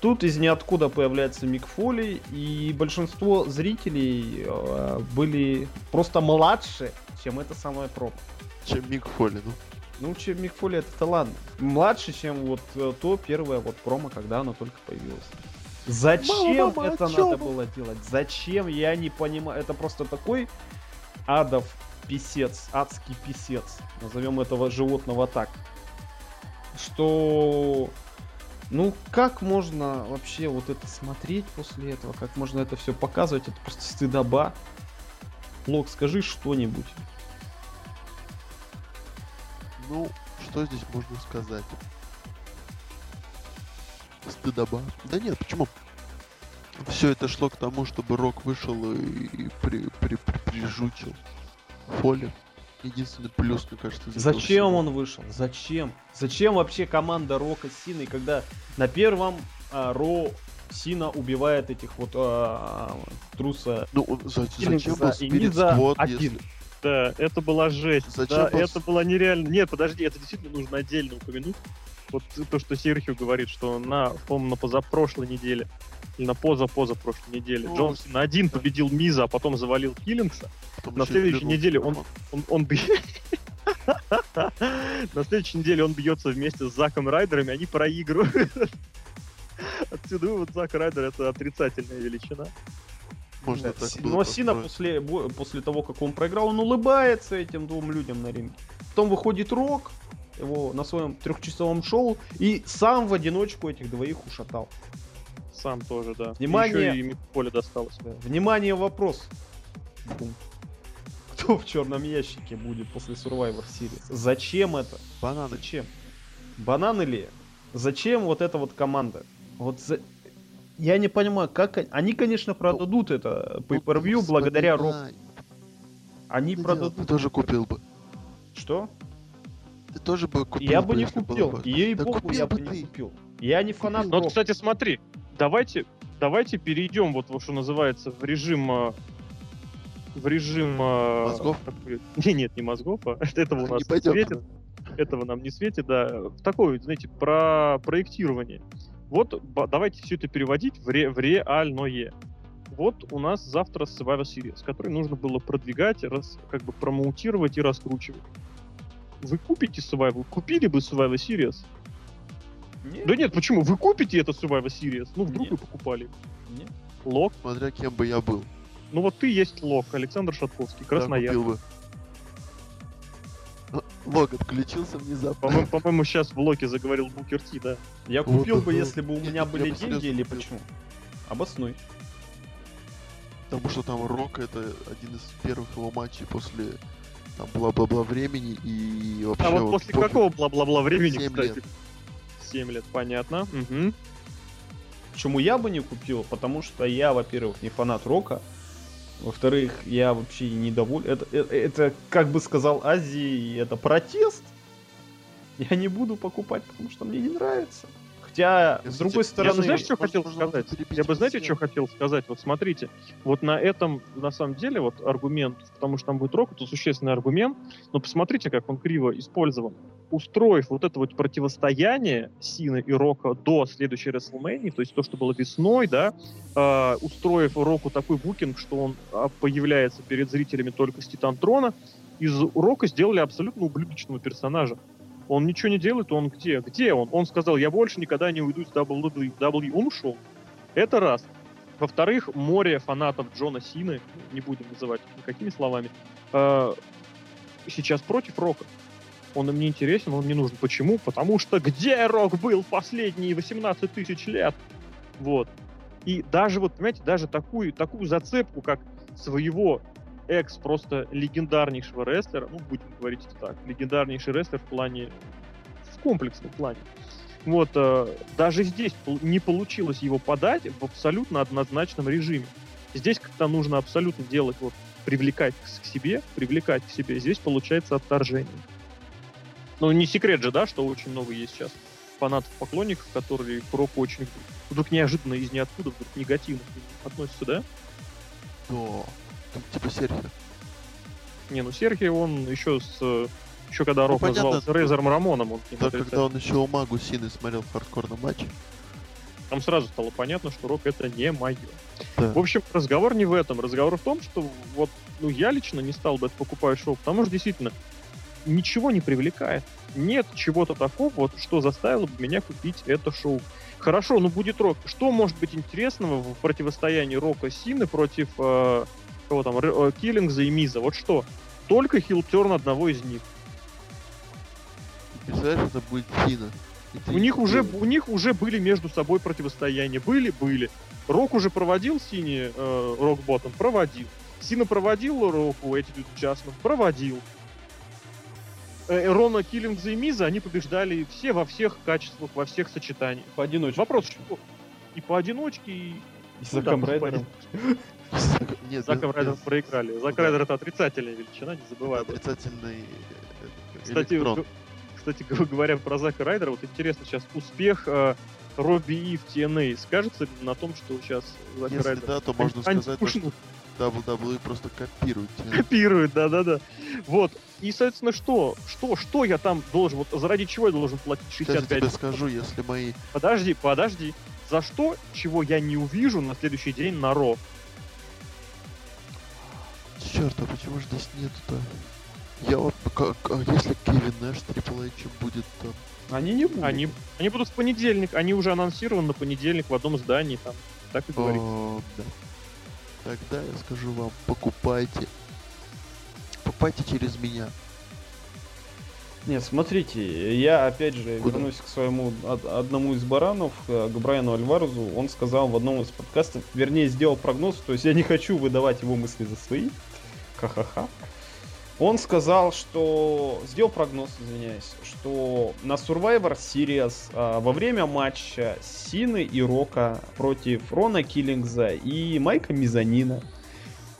Тут из ниоткуда появляется Мик Фоли, и большинство зрителей э, были просто младше, чем это самое промо. Чем Мик Фоли, ну. Ну, чем Мик Фоли, это ладно. Младше, чем вот э, то первое вот промо, когда оно только появилось. Зачем мама, это надо было делать? Зачем? Я не понимаю. Это просто такой адов писец, адский писец. Назовем этого животного так. Что... Ну, как можно вообще вот это смотреть после этого? Как можно это все показывать? Это просто стыдоба. Лок, скажи что-нибудь. Ну, что здесь можно сказать? Стыдоба. Да нет, почему? Все это шло к тому, чтобы Рок вышел и при, при, при, прижучил Фоли. Единственный плюс, мне кажется, Зачем всего. он вышел? Зачем? Зачем вообще команда Рока с Синой, когда на первом а, Ро Сина убивает этих вот а, труса. Ну, за, зачем был Спирит один? Если... Да, это была жесть. Зачем да, это была нереально. Нет, подожди, это действительно нужно отдельно упомянуть. Вот то, что Серхио говорит, что на, по-моему, на позапрошлой неделе или на поза-поза-прошлой неделе ну, Джонс на один победил Миза, а потом завалил Киллингса. Потом на следующей неделе он, он, он, он На следующей неделе он бьется вместе с Заком Райдерами, они проигрывают. Отсюда вывод Зак Райдер это отрицательная величина. Можно так Но Сина после, после того, как он проиграл, он улыбается этим двум людям на ринге. Потом выходит Рок, его на своем трехчасовом шоу, и сам в одиночку этих двоих ушатал. Сам тоже, да. Внимание! Еще и поле досталось. Да. Внимание, вопрос. Кто в черном ящике будет после Survivor Series? Зачем это? Банан. Зачем? Банан или? Зачем вот эта вот команда? Вот за... Я не понимаю, как они... Конечно, продадут это Ну, pay-per-view ты благодаря вспоминай. Они Ты продадут... тоже купил бы. Что? Ты тоже бы купил Я бы не купил. бы. Ей Да богу, я бы ты. не купил. Я не фанат Ну кстати, смотри, давайте, давайте перейдем, вот, что называется, в режим... э, В режим... э, Мозгов? Не, нет, не мозгов, а этого у нас не светит. Этого нам не светит, да. Такое, знаете, про проектирование. Вот давайте все это переводить в, ре- в реальное. Вот у нас завтра Survivor Series, который нужно было продвигать, рас- как бы промоутировать и раскручивать. Вы купите Survivor? Купили бы Survivor Series? Нет, Да нет, почему? Вы купите это Survivor Series? Ну, вдруг Нет. вы покупали. нет. Лок. Смотря кем бы я был. Ну вот ты есть Лок, Александр Шатковский, Да, Лог отключился внезапно. По-моему, по-моему, сейчас в Локе заговорил Букер Ти, да. Я Вот купил бы, если бы у меня были бы деньги или почему? Обоснуй. Потому что там Рок это один из первых его матчей после там бла-бла-бла времени и вообще А вот после пофиг. какого бла-бла-бла времени, Семь кстати? лет. 7 лет, понятно. Мгм. Почему я бы не купил? Потому что я, во-первых, не фанат рока. Во-вторых, я вообще недоволен. Это, это, это, как бы сказал Азии, это протест. Я не буду покупать, потому что мне не нравится. Хотя, Я, с другой я Я стороны... бы, знаешь, что хотел сказать? Я бы, знаете, что хотел сказать? Вот смотрите, вот на этом, на самом деле, вот аргумент, потому что там будет рок, это существенный аргумент, но посмотрите, как он криво использован. Устроив вот это вот противостояние Сины и Рока до следующей WrestleMania, то есть то, что было весной, да, э, устроив Року такой букинг, что он а, появляется перед зрителями только с Титантрона, из Рока сделали абсолютно ублюдочного персонажа. Он ничего не делает, он где? Где он? Он сказал, я больше никогда не уйду из WWE. Он ушел. Это раз. Во-вторых, море фанатов Джона Сины, не будем называть никакими словами, э, сейчас против Рока. Он им не интересен, он не нужен. Почему? Потому что где Рок был последние 18 тысяч лет? Вот. И даже, вот, понимаете, даже такую, такую зацепку, как своего экс просто легендарнейшего рестлера, ну, будем говорить это так, легендарнейший рестлер в плане, в комплексном плане. Вот, э, даже здесь не получилось его подать в абсолютно однозначном режиме. Здесь как-то нужно абсолютно делать, вот, привлекать к себе, привлекать к себе. Здесь получается отторжение. Ну, не секрет же, да, что очень много есть сейчас фанатов, поклонников, которые к року очень вдруг неожиданно из ниоткуда вдруг негативно относятся, да? Да. Там типа Серхио. Не, ну Сергей, он еще с... Еще когда Рок понятно, назывался Рейзером Рамоном, он Да, когда он еще у Магу Сины смотрел хардкорный матч. Там сразу стало понятно, что Рок это не мое. Да. В общем, разговор не в этом. Разговор в том, что вот, ну, я лично не стал бы это покупать шоу, потому что действительно ничего не привлекает. Нет чего-то такого, вот, что заставило бы меня купить это шоу. Хорошо, ну будет Рок. Что может быть интересного в противостоянии Рока Сины против э, кого там, э, Киллингза и Миза? Вот что? Только хилтерн одного из них. Представляешь, это будет Сина. Ты У них уже купил. у них уже были между собой противостояния. Были, были. Рок уже проводил Синий э, Рок Ботtom? Проводил. Сина проводил Року эти Джасмин? Проводил. Э, Рона Киллингза и Миза, они побеждали все во всех качествах, во всех сочетаниях. Поодиночке. Вопрос, что? И поодиночке, и И с ну да. Нет, Заком без- проиграли. Зак. Райдер это отрицательная величина, не забывай. Отрицательный э, Кстати, кстати, говоря про Зака Райдера, вот интересно сейчас успех э, Робби И в TNA скажется на том, что сейчас Зак Если Райдер да, то можно сказать, то, что WWE просто копирует копирует, да-да-да. Вот. И, соответственно, что? Что, что я там должен, вот заради чего я должен платить Сейчас я 65? тебе скажу, если мои... Подожди, подожди. За что, чего я не увижу на следующий день на Ро? Черт, а почему же здесь нету-то? Я вот... Как, а если Кевин Нэш Трипл Эйч будет там? Они не будут. Они, они будут в понедельник, они уже анонсированы на понедельник в одном здании, там, так и говорится. О, да. Тогда я скажу вам, покупайте. Покупайте через меня. Нет, смотрите, я опять же Куда? вернусь к своему од- одному из баранов, э, к Брайану Альварезу. Он сказал в одном из подкастов, вернее, сделал прогноз, то есть я не хочу выдавать его мысли за свои. Ха-ха-ха. Он сказал, что... Сделал прогноз, извиняюсь, что на Survivor Series а, во время матча Сины и Рока против Рона Киллингза и Майка Мизанина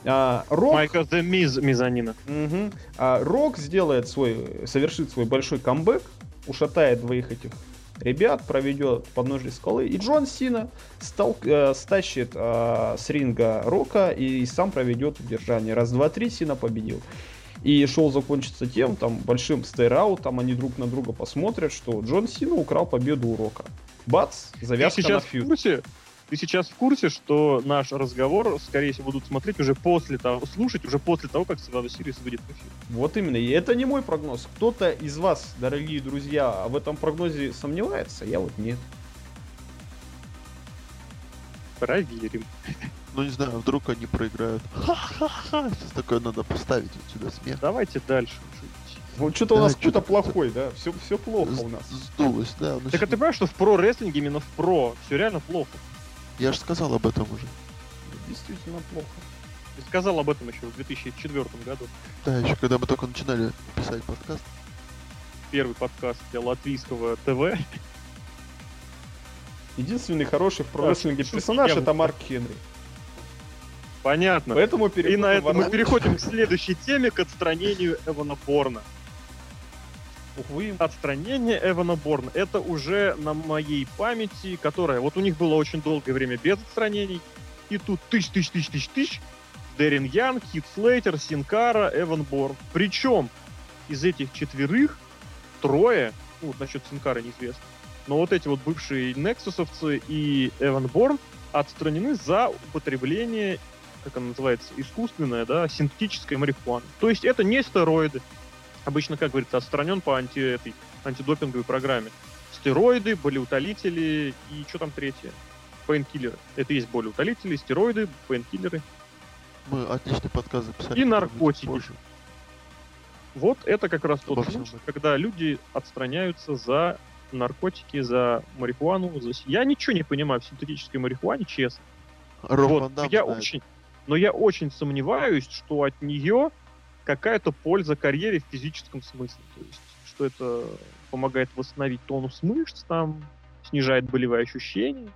а, Рок... Майка The Миз Мизанина. Угу. А, Рок сделает свой, совершит свой большой камбэк, ушатает двоих этих ребят, проведет подножие скалы, и Джон Сина стал, э, стащит э, с ринга Рока и сам проведет удержание. Раз, два, три, Сина победил. И шоу закончится тем, там, большим стейраутом, они друг на друга посмотрят, что Джон Сина украл победу у Рока. Бац, завязка Ты сейчас на в фьюд. курсе? Ты сейчас в курсе, что наш разговор, скорее всего, будут смотреть уже после того, слушать уже после того, как Survivor Series выйдет в эфир. Вот именно. И это не мой прогноз. Кто-то из вас, дорогие друзья, в этом прогнозе сомневается, я вот нет. Проверим. Ну не знаю, вдруг они проиграют. Ха-ха-ха. Сейчас такое надо поставить вот сюда смех. Давайте дальше. Вот что-то у Да, нас что-то что-то плохой, да? Все, все плохо у нас. Сдулось, да. ну Так а ты понимаешь, что в про-рестлинге именно в про все реально плохо? Я же сказал об этом уже. Действительно плохо. Ты сказал об этом еще в 2004 году. Да, еще когда мы только начинали писать подкаст. Первый подкаст для латвийского ТВ. Единственный хороший в Да, прорестлинге шутки персонаж это Марк Хенри. Понятно. Поэтому И переходим на этом мы переходим к следующей теме, к отстранению Эвана Борна. Увы. Отстранение Эвана Борна. Это уже на моей памяти, которая... Вот у них было очень долгое время без отстранений. И тут тысяч, тысяч, тысяч, тысяч, тысяч. Дэрин Ян, Кит Слейтер, Синкара, Эван Борн. Причем из этих четверых трое, ну, вот насчет Синкара неизвестно, но вот эти вот бывшие Нексусовцы и Эван Борн отстранены за употребление, как она называется, искусственная, да, синтетическая марихуана. То есть это не стероиды. Обычно, как говорится, отстранен по анти, этой, антидопинговой программе. Стероиды, болеутолители и что там третье? Пейнкиллеры. Это есть болеутолители, стероиды, пейнкиллеры. Мы отличный подкаст записали. И наркотики. позже. Вот это как раз тот Обо всем случай, когда люди отстраняются за наркотики, за марихуану. За... Я ничего не понимаю в синтетической марихуане, честно. Роб Вот, Ван я знает. очень, но я очень сомневаюсь, что от нее какая-то польза карьере в физическом смысле. То есть, что это помогает восстановить тонус мышц, там, снижает болевые ощущения,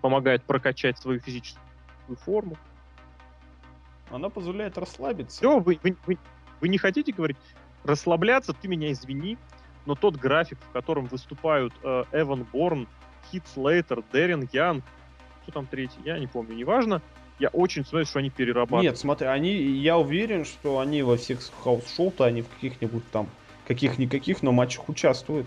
помогает прокачать свою физическую форму. Она позволяет расслабиться. Все, вы, вы, вы, вы не хотите говорить? Расслабляться, ты меня извини, но тот график, в котором выступают э, Эван Борн, Хит Слейтер, Дэрин Ян, кто там третий, я не помню, неважно, я очень сомневаюсь, что они перерабатывают. Нет, смотри, они, я уверен, что они во всех хаус-шоу-то, они в каких-нибудь там, каких-никаких, но матчах участвуют.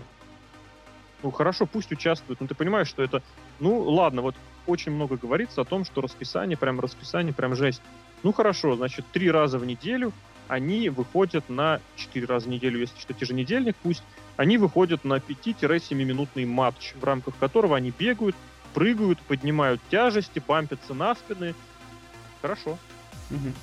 Ну хорошо, пусть участвуют, но ты понимаешь, что это... Ну ладно, вот очень много говорится о том, что расписание, прям расписание, прям жесть. Ну хорошо, значит, три раза в неделю они выходят на... Четыре раза в неделю, если считать еженедельник, пусть. Они выходят на 5-7 минутный матч, в рамках которого они бегают, прыгают, поднимают тяжести, бампятся на спины. Хорошо. Мгм.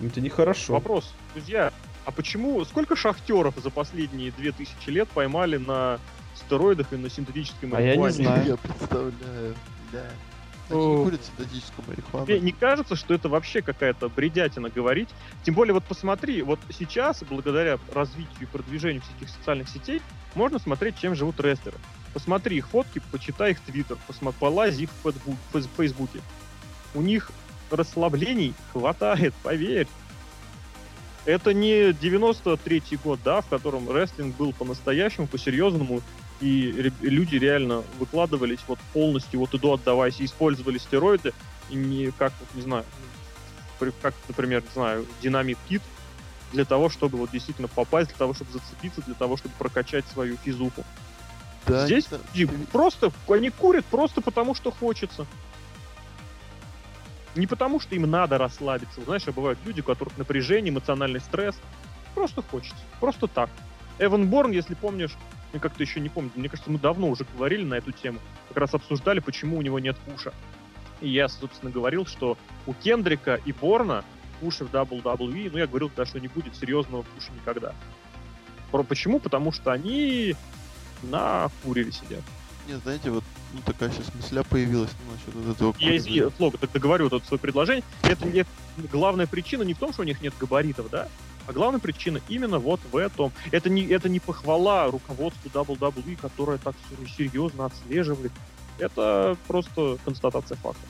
Это нехорошо. Вопрос, друзья, а почему, сколько шахтеров за последние 2000 лет поймали на стероидах и на синтетической А я не марихуане? знаю. Я представляю. Да. О. не курят синтетическую марихуану. Тебе не кажется, что это вообще какая-то бредятина говорить? Тем более, вот посмотри, вот сейчас, благодаря развитию и продвижению всяких социальных сетей, можно смотреть, чем живут рестлеры. Посмотри их фотки, почитай их твиттер, посмотри, полази их в фейсбуке. У них расслаблений хватает, поверь. Это не 93-й год, да, в котором рестлинг был по-настоящему, по-серьезному, и люди реально выкладывались вот полностью, вот иду отдавайся, использовали стероиды, и не как, вот, не знаю, как, например, не знаю, динамит кит, для того, чтобы вот действительно попасть, для того, чтобы зацепиться, для того, чтобы прокачать свою физуху. Да, Здесь знаю, просто, они курят просто потому, что хочется. Не потому, что им надо расслабиться. Знаешь, а бывают люди, у которых напряжение, эмоциональный стресс. Просто хочется. Просто так. Эван Борн, если помнишь, я как-то еще не помню, мне кажется, мы давно уже говорили на эту тему. Как раз обсуждали, почему у него нет пуша. И я, собственно, говорил, что у Кендрика и Борна пуша в WWE, ну, я говорил, да, что не будет серьезного пуша никогда. Про- Почему? Потому что они на курере сидят. Не, знаете, вот ну, такая сейчас мысля появилась ну, насчет вот этого. Я извини, Флога, так договорю вот свое предложение. Это, это главная причина не в том, что у них нет габаритов, да? А главная причина именно вот в этом. Это не, это не похвала руководству WWE, которое так серьезно отслеживает. Это просто констатация факта.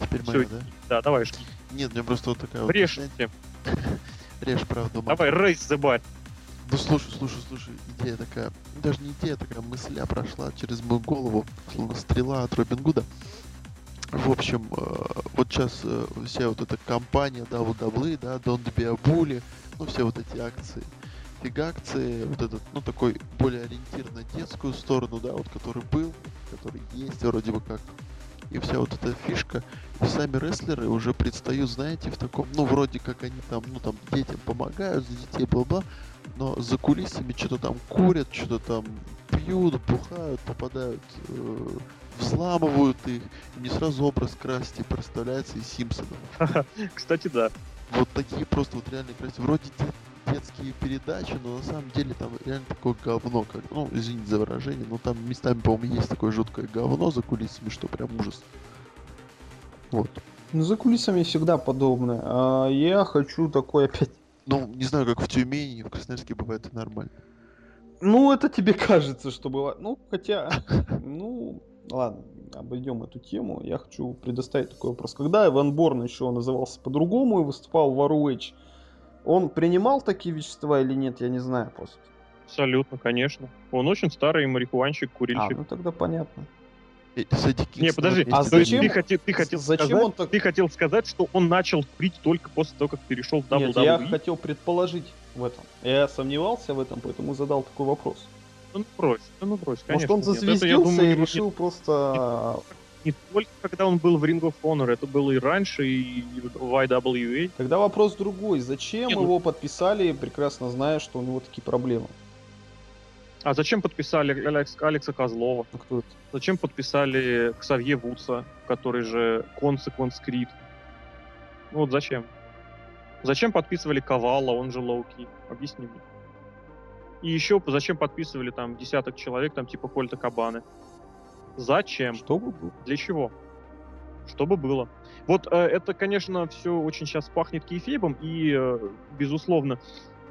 Теперь моя, да? Да, давай, жги. Нет, у меня просто вот такая вот... Режь знаете, всем. Режь, правда. Давай, рейс bar. Ну слушай, слушай, слушай, идея такая, даже не идея, такая мысля прошла через мою голову, словно стрела от Робин Гуда. В общем, э, вот сейчас э, вся вот эта компания WWE, да, Don't Be a Bully, ну все вот эти акции, фиг-акции, вот этот, ну такой более ориентир на детскую сторону, да, вот который был, который есть вроде бы как, и вся вот эта фишка, и сами рестлеры уже предстают, знаете, в таком, ну вроде как они там, ну там детям помогают, за детей, бла-бла, но за кулисами что-то там курят, что-то там пьют, бухают, попадают, э, взламывают их. И не сразу образ Красти представляется из Симпсонов. Кстати, да. Вот такие просто вот реально Красти. Вроде де- детские передачи, но на самом деле там реально такое говно, как, ну, извините за выражение, но там местами, по-моему, есть такое жуткое говно за кулисами, что прям ужас. Вот. Ну, за кулисами всегда подобное. А я хочу такой опять... Ну, не знаю, как в Тюмени, в Красноярске бывает это нормально. Ну, это тебе кажется, что бывает. Ну, хотя... Ну, ладно, обойдем эту тему. Я хочу предоставить такой вопрос. Когда Эван Борн еще назывался по-другому и выступал в ROH, он принимал такие вещества или нет, я не знаю просто. Абсолютно, конечно. Он очень старый марихуанщик, А, курильщик. ну тогда понятно. Не, подожди, а зачем- ты хотел, ты хотел зачем сказать, он так- ты хотел сказать, что он начал курить только после того, как перешел в WWE? Нет, я хотел предположить в этом. Я сомневался в этом, поэтому задал такой вопрос. Да ну брось, да ну брось, Может, конечно. он нет. Это, я зазвездился думаю, и не- решил просто... Не, только когда он был в Ring of Honor, это было и раньше, и в IWA. Тогда вопрос другой. Зачем Не, ну- его подписали, прекрасно зная, что у него такие проблемы? А зачем подписали Алекс- Алекса Козлова? Ну, кто это? Зачем подписали Ксавье Вудса, который же Consequence Creed? Ну вот зачем? Зачем подписывали Ковала, он же Лоуки? Объясни мне. И еще зачем подписывали там десяток человек, там типа Кольта Кабаны? Зачем? Что бы было? Для чего? Чтобы было. Вот э, это, конечно, все очень сейчас пахнет кейфебом, и, э, безусловно,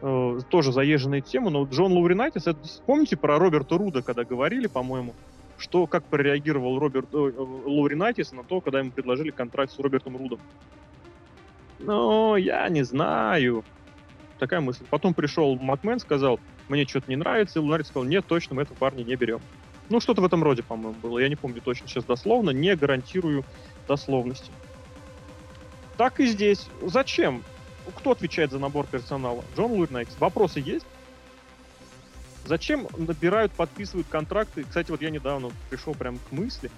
э, тоже заезженная тема, но Джон Лауринайтис, это, помните про Роберта Руда, когда говорили, по-моему, что, как прореагировал Роберт э, э, Лауринайтис на то, когда ему предложили контракт с Робертом Рудом? Ну, я не знаю. Такая мысль. Потом пришел Макмен, сказал, мне что-то не нравится, и Лауринайтис сказал, нет, точно, мы этого парня не берем. Ну, что-то в этом роде, по-моему, было. Я не помню точно сейчас дословно, не гарантирую дословности. Так и здесь. Зачем? Кто отвечает за набор персонала? Джон Луирнайтс. Вопросы есть? Зачем набирают, подписывают контракты? Кстати, вот я недавно пришел прям к мысли,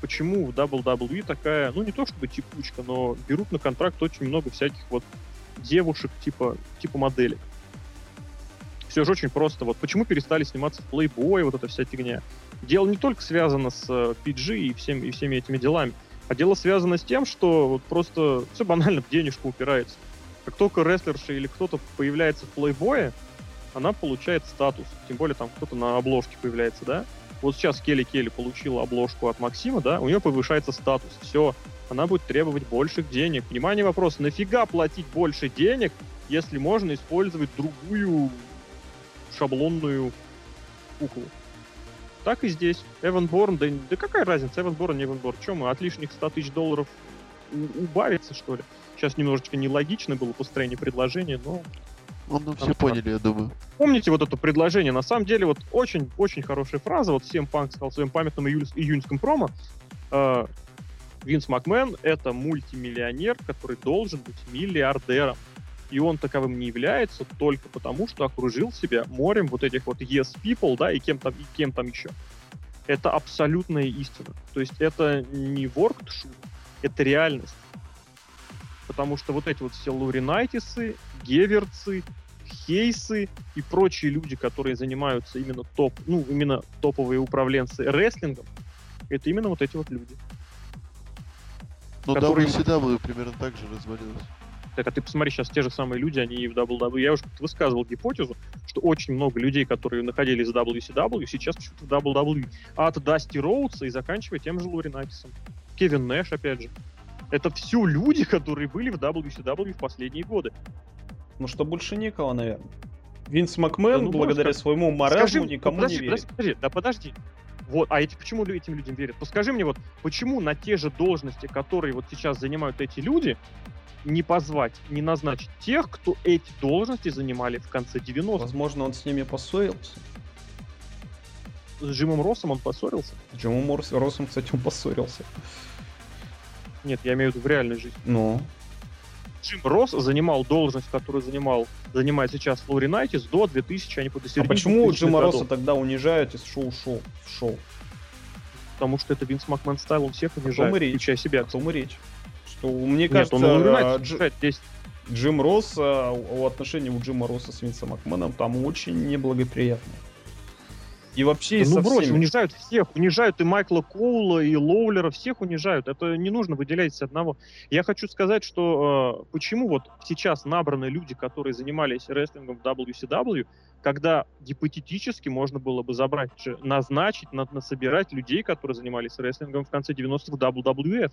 почему в WWE такая, ну не то чтобы текучка, но берут на контракт очень много всяких вот девушек типа, типа моделек. Все же очень просто. Вот почему перестали сниматься в Playboy, вот эта вся фигня. Дело не только связано с э, PG и, всем, и всеми этими делами, а дело связано с тем, что вот просто все банально в денежку упирается. Как только рестлерша или кто-то появляется в плейбое, она получает статус. Тем более там кто-то на обложке появляется, да? Вот сейчас Келли Келли получила обложку от Максима, да, у нее повышается статус. Все, она будет требовать больших денег. Внимание, вопрос, нафига платить больше денег, если можно использовать другую шаблонную куклу? Так и здесь. Эван Борн, да, да какая разница, Эван Борн, не Эван Борн. Чем мы от лишних 100 тысяч долларов убавиться, что ли? Сейчас немножечко нелогично было построение предложения, но Ну, ну, все поняли, я думаю. помните вот это предложение? На самом деле, вот очень-очень хорошая фраза. Вот всем Панк сказал в своем памятном июль- июньском промо. Э, Винс Макмен — это мультимиллионер, который должен быть миллиардером. И он таковым не является только потому, что окружил себя морем вот этих вот yes people, да, и кем там, и кем там еще. Это абсолютная истина. То есть это не воркт шут, это реальность. Потому что вот эти вот все Луринайтисы, Геверцы, Хейсы и прочие люди, которые занимаются именно топ, ну, именно топовые управленцы рестлингом, это именно вот эти вот люди. Ну, Которые- WCW примерно так же развалилось. Так, а ты посмотри, сейчас те же самые люди, они и в WWE. Я уже высказывал гипотезу, что очень много людей, которые находились в WCW, сейчас почему-то в WWE. От Дасти Роудса и заканчивая тем же Лори Накисом. Кевин Нэш, опять же. Это все люди, которые были в WCW в последние годы. Ну что больше некого, наверное. Винс Макмен, Да ну, благодаря может, своему маразму, Скажи, никому подожди, не верит. подожди, подожди, да подожди. Вот, а эти, почему этим людям верят? Подскажи мне вот, почему на те же должности, которые вот сейчас занимают эти люди, не позвать, не назначить тех, кто эти должности занимали в конце 90-х? Возможно, он с ними поссорился. С Джимом Россом он поссорился? С Джимом Россом, кстати, он поссорился. Нет, я имею в виду в реальной жизни. Ну, Джим Росс занимал должность, которую занимал, занимает сейчас Флори Найтис до 2000, они по до а почему 2000-х Джима. Росса тогда унижают из шоу-шоу в шоу? Потому что это Винс Макмен стайл, он всех унижает, включая себя. О том и речь. Что, мне Нет, кажется, он Лори а, Дж- здесь. Джим Росс, а, отношения у Джима Росса с Винсом Макменом там очень неблагоприятные. И вообще ну брось, всеми. унижают всех, унижают и Майкла Коула, и Лоулера, всех унижают. Это не нужно выделять из одного. Я хочу сказать, что э, почему вот сейчас набраны люди, которые занимались рестлингом в WCW, когда гипотетически можно было бы забрать, назначить, на, насобирать людей, которые занимались рестлингом в конце 90-х в WWF.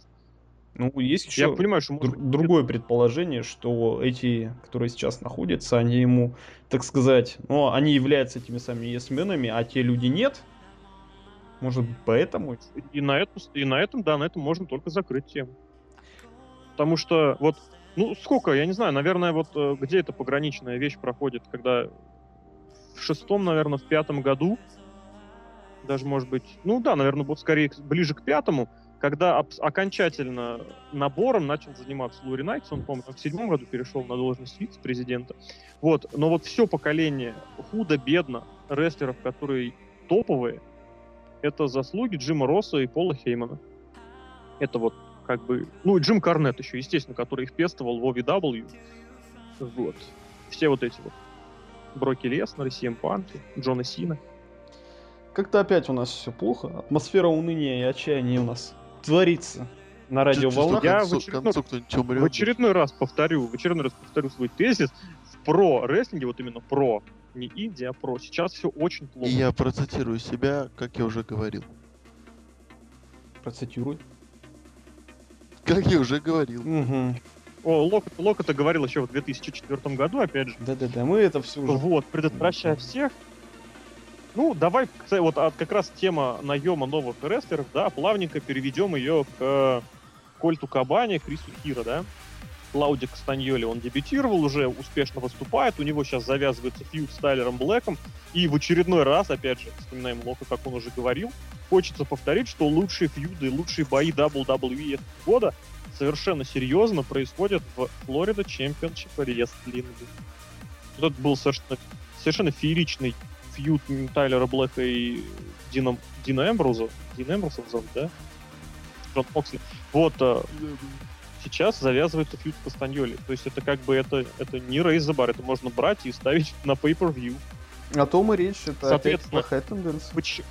Ну, есть еще Я понимаю, что может другое предположение, что эти, которые сейчас находятся, они ему, так сказать, ну, они являются этими самыми есменами, а те люди нет. Может поэтому? И на, этом, и на этом, да, на этом можно только закрыть тему. Потому что вот, ну сколько, я не знаю, наверное, вот э, где эта пограничная вещь проходит, когда в шестом, наверное, в пятом году, даже может быть, ну да, наверное, вот скорее ближе к пятому, когда абс- окончательно набором начал заниматься Лури Найтс, он, по-моему, в седьмом году перешел на должность вице-президента. Вот, но вот все поколение худо-бедно рестлеров, которые топовые, это заслуги Джима Росса и Пола Хеймана. Это вот как бы... Ну и Джим Карнет еще, естественно, который их пестовал в OVW. Вот. Все вот эти вот. Броки Леснер, Сиэм Панки, Джона Сина. Как-то опять у нас все плохо. Атмосфера уныния и отчаяния у нас творится на радиоволнах. Я в очередной-. В очередной раз повторю, в очередной раз повторю свой тезис. В про-рестлинге, вот именно про, не инди, а про, сейчас все очень плохо. И я процитирую себя, как я уже говорил. Процитируй. Как я уже говорил. Угу. О, Лок, Лок это говорил еще в 2004 году, опять же. Да-да-да, мы это все уже... Вот, предотвращая всех. Ну, давай, кстати, вот а, как раз тема наема новых рестлеров, да, плавненько переведем ее к э, Кольту Кабане, Крису Хира, да. Клауди Кастаньоли, он дебютировал, уже успешно выступает, у него сейчас завязывается фьюд с Тайлером Блэком, и в очередной раз, опять же, вспоминаем Лока, как он уже говорил, хочется повторить, что лучшие feud ы, лучшие бои WWE этого года совершенно серьезно происходят в Florida Championship Wrestling е. Это был совершенно, совершенно фееричный feud Тайлера Блэка и Дина, Дина Эмбруза. Дина Эмбруза зовут, да? Джон Моксли. Вот, э, сейчас завязывается feud Кастаньоли. То есть это как бы, это, это не raise the bar, это можно брать и ставить на pay-per-view. О том и речь, это Соответственно, плохая тенденция. Поч-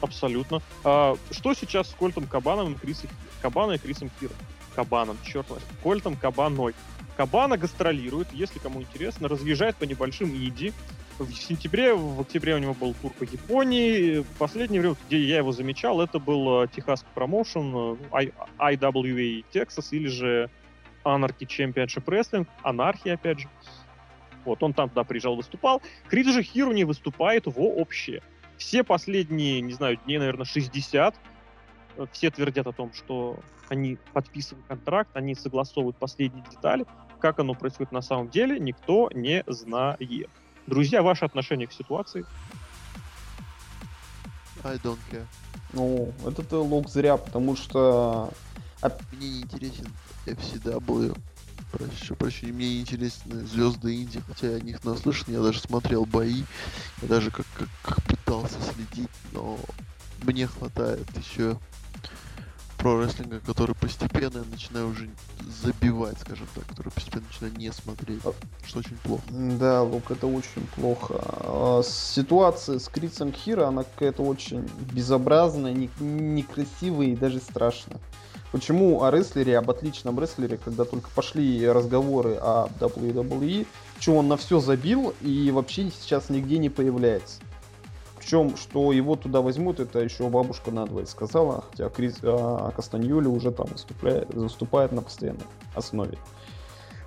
Абсолютно. А, что сейчас с Кольтом Кабаном и Крисом Кабана и Крисом Киром? Кабаном, черт возьми. Кольтом Кабаной. Кабана гастролирует, если кому интересно, разъезжает по небольшим инди. В сентябре, в октябре у него был тур по Японии. В последнее время, где я его замечал, это был э, техасский промоушен э, IWA Texas или же Anarchy Championship Wrestling, Анархия, опять же. Вот, он там туда приезжал, выступал. Крис же Хиру не выступает вообще. Все последние, не знаю, дней, наверное, 60, э, все твердят о том, что они подписывают контракт, они согласовывают последние детали. Как оно происходит на самом деле, никто не знает. Друзья, ваше отношение к ситуации? I don't care. Ну, это лог зря, потому что... Мне не интересен FCW. Прошу прощения, мне не интересны звезды Инди, хотя я о них наслышан, я даже смотрел бои, я даже как, как, как пытался следить, но мне хватает еще про рестлинга, который постепенно я начинаю уже забивать, скажем так, который постепенно начинаю не смотреть, А- что очень плохо. Да, Лук, это очень плохо. А, Ситуация с Крисом Хира, она какая-то очень безобразная, не- некрасивая и даже страшная. Почему о рестлере, об отличном рестлере, когда только пошли разговоры о WWE, что он на все забил и вообще сейчас нигде не появляется. Причем, что его туда возьмут, это еще бабушка надвое сказала, хотя Крис а, Кастаньоли уже там выступает, выступает на постоянной основе.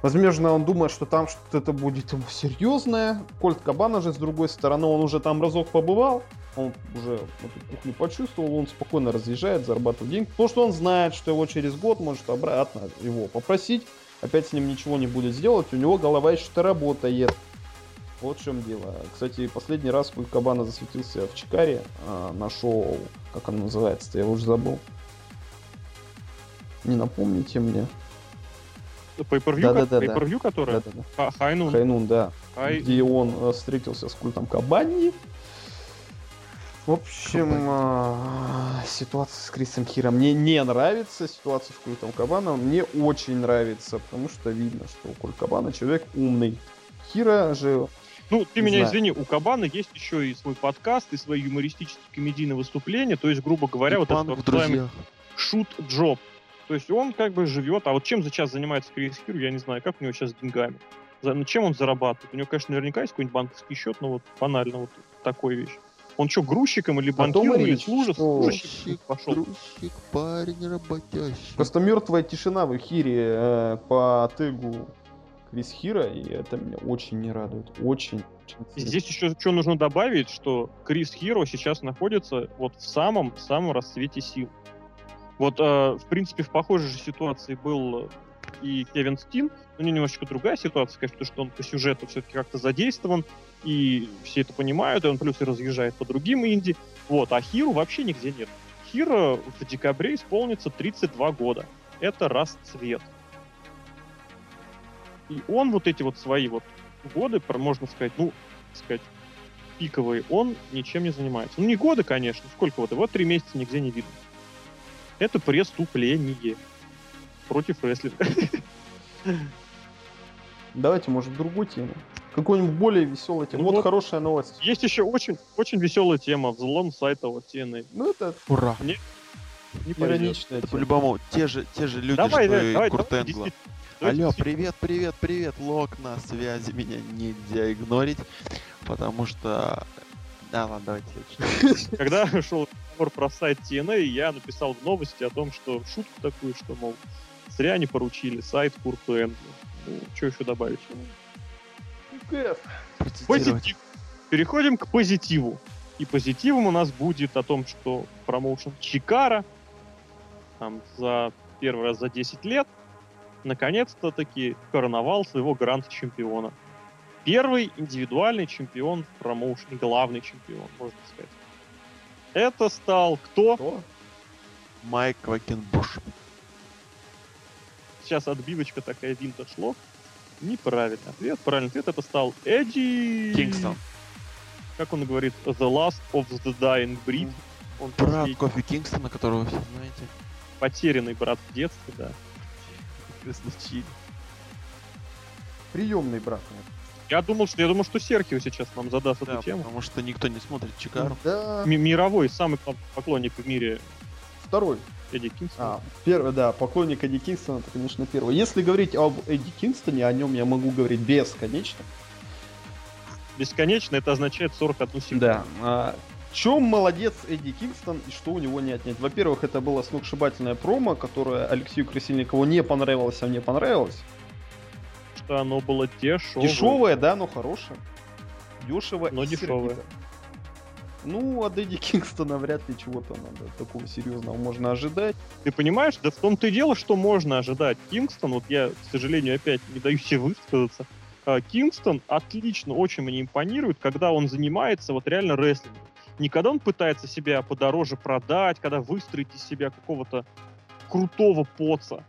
Возможно, он думает, что там что-то будет ему серьезное. Кольт Кабана же, с другой стороны, он уже там разок побывал. Он уже эту кухню почувствовал, он спокойно разъезжает, зарабатывает деньги. Потому что он знает, что его через год может обратно его попросить. Опять с ним ничего не будет сделать. У него голова еще-то работает. Вот в чем дело. Кстати, последний раз Культ Кабана засветился в Чикаре а, на шоу, как оно называется, я уже забыл. Не напомните мне. Pay-per-view, Да-да-да-да. Pay-per-view, которая? Да-да-да. Ха- Хайнун. Хайнун, да. Хай- где он э, встретился с культом Кабани. В общем, а, ситуация с Крисом Хиром мне не нравится, ситуация с культом Кабана мне очень нравится, потому что видно, что Культ Кабана человек умный. Хира же Ну, ты Не меня знаю. извини, у Кабана есть еще и свой подкаст, и свои юмористические комедийные выступления, то есть, грубо говоря, И вот панк этот так шут-джоб. То есть он как бы живет, а вот чем сейчас занимается Крис Хир, я не знаю, как у него сейчас с деньгами. За, ну, чем он зарабатывает? У него, конечно, наверняка есть какой-нибудь банковский счет, но вот банально вот такой вещь. Он что, грузчиком или банкиром, или служит? Служащим пошел. Грузчик, парень работящий. просто мертвая тишина в эфире э, по тегу Крис Хира, и это меня очень не радует. Очень. здесь еще что нужно добавить, что Крис Хиро сейчас находится вот в самом-самом расцвете сил. Вот, э, в принципе, в похожей же ситуации был э, и Кевин Стин, но не немножечко другая ситуация, конечно, что он по сюжету все-таки как-то задействован, и все это понимают, и он плюс и разъезжает по другим инди. Вот, а Хиру вообще нигде нет. Хиро в декабре исполнится 32 года. Это расцвет. И он вот эти вот свои вот годы, можно сказать, ну, так сказать, пиковые, он ничем не занимается. Ну, не годы, конечно, сколько вот, его три месяца нигде не видно. Это преступление против рестлинга. Давайте, может, другую тему. Какую-нибудь более веселую тему. Ну вот, вот. хорошая новость. Есть еще очень, очень веселая тема. Взлом сайта вот TNA. Ну, это Ура! Не пойдет. ироничная тема. по-любому те же, те же люди, Давай, что давай, и давай, Курт давай, Энгла. действительно. Давайте Алло, привет, привет, привет, Лок на связи, меня нельзя игнорить, потому что... Да, ладно, давайте. Когда шел разговор про сайт TNA, я написал в новости о том, что шутку такую, что, мол, зря они поручили сайт Курту Энглу. Ну, что еще добавить? Позитив. Переходим к позитиву. И позитивом у нас будет о том, что промоушен Чикара там, за первый раз за 10 лет наконец-то таки короновал своего гранд-чемпиона. Первый индивидуальный чемпион в промоушене, главный чемпион, можно сказать. Это стал кто? Кто? Майк Квакенбуш. Сейчас отбивочка такая винтаж лох. Неправильный ответ. Правильный ответ это стал Эдди... Кингстон. Как он говорит, The Last of the Dying Breed. Он Брат последний, Кофи Кингстона, которого все знаете. потерянный брат в детстве, да. Красночин. Приемный брат. Я думал, что я думал, что Серхио сейчас нам задаст Да, эту тему. потому что никто не смотрит Чикару. Да. Ми- мировой самый пок- поклонник в мире Второй. Эдди Кингстон. А, первый, да, поклонник Эдди Кингстона, это, конечно, первый. Если говорить об Эдди Кингстоне, о нем я могу говорить бесконечно. Бесконечно это означает 41 секунду. Да. Чем молодец Эдди Кингстон и что у него не отнять? Во-первых, это было сногсшибательное промо, которое Алексею Красильникову не понравилось, а мне понравилось. Что оно было дешевое. Дешевое, да, но хорошее. Дешево Но и дешевое. сердито. Ну, от Эдди Кингстона вряд ли чего-то надо такого серьезного можно ожидать. Ты понимаешь, да в том-то и дело, что можно ожидать. Кингстон, вот я, к сожалению, опять не даю себе высказаться, а, Кингстон отлично, очень мне импонирует, когда он занимается вот реально рестлингом. Не когда он пытается себя подороже продать, когда выстроить из себя какого-то крутого поца.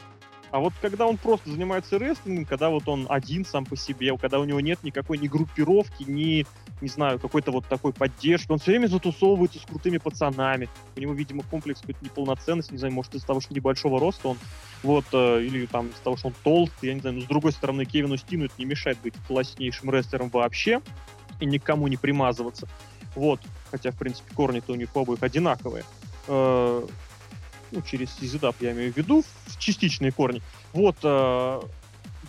А вот когда он просто занимается рестлингом, когда вот он один сам по себе, когда у него нет никакой ни группировки, ни, не знаю, какой-то вот такой поддержки, он все время затусовывается с крутыми пацанами. У него, видимо, комплекс какой-то неполноценности, не знаю, может из-за того, что небольшого роста он, вот, э, или там из-за того, что он толстый, я не знаю, но с другой стороны, Кевину Стину это не мешает быть класснейшим рестлером вообще и никому не примазываться. Вот, хотя, в принципе, корни-то у них обоих одинаковые. Э, ну, через сизидап я имею в виду, частичные корни. Вот, э,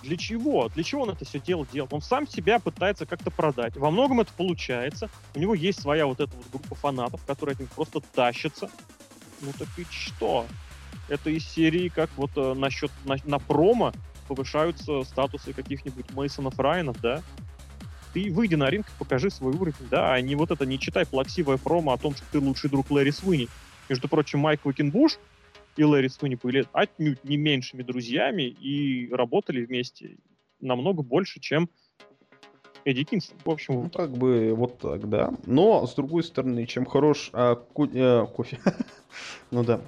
для чего? Для чего он это все дело делает? Он сам себя пытается как-то продать. Во многом это получается. У него есть своя вот эта вот группа фанатов, которые от них просто тащатся. Ну так и что? Это из серии, как вот э, насчет на, на промо повышаются статусы каких-нибудь Мейсонов Райанов, да? Ты выйди на ринг и покажи свой уровень, да, а не вот это, не читай плаксивое промо о том, что ты лучший друг Лэри Свини. Между прочим, Майк Уикенбуш и Лэри Свини были отнюдь не меньшими друзьями и работали вместе намного больше, чем Эдди Кингстон. В общем, Ну, вот как бы вот так, да. Но, с другой стороны, чем хорош а, ко- э, кофе. ну да.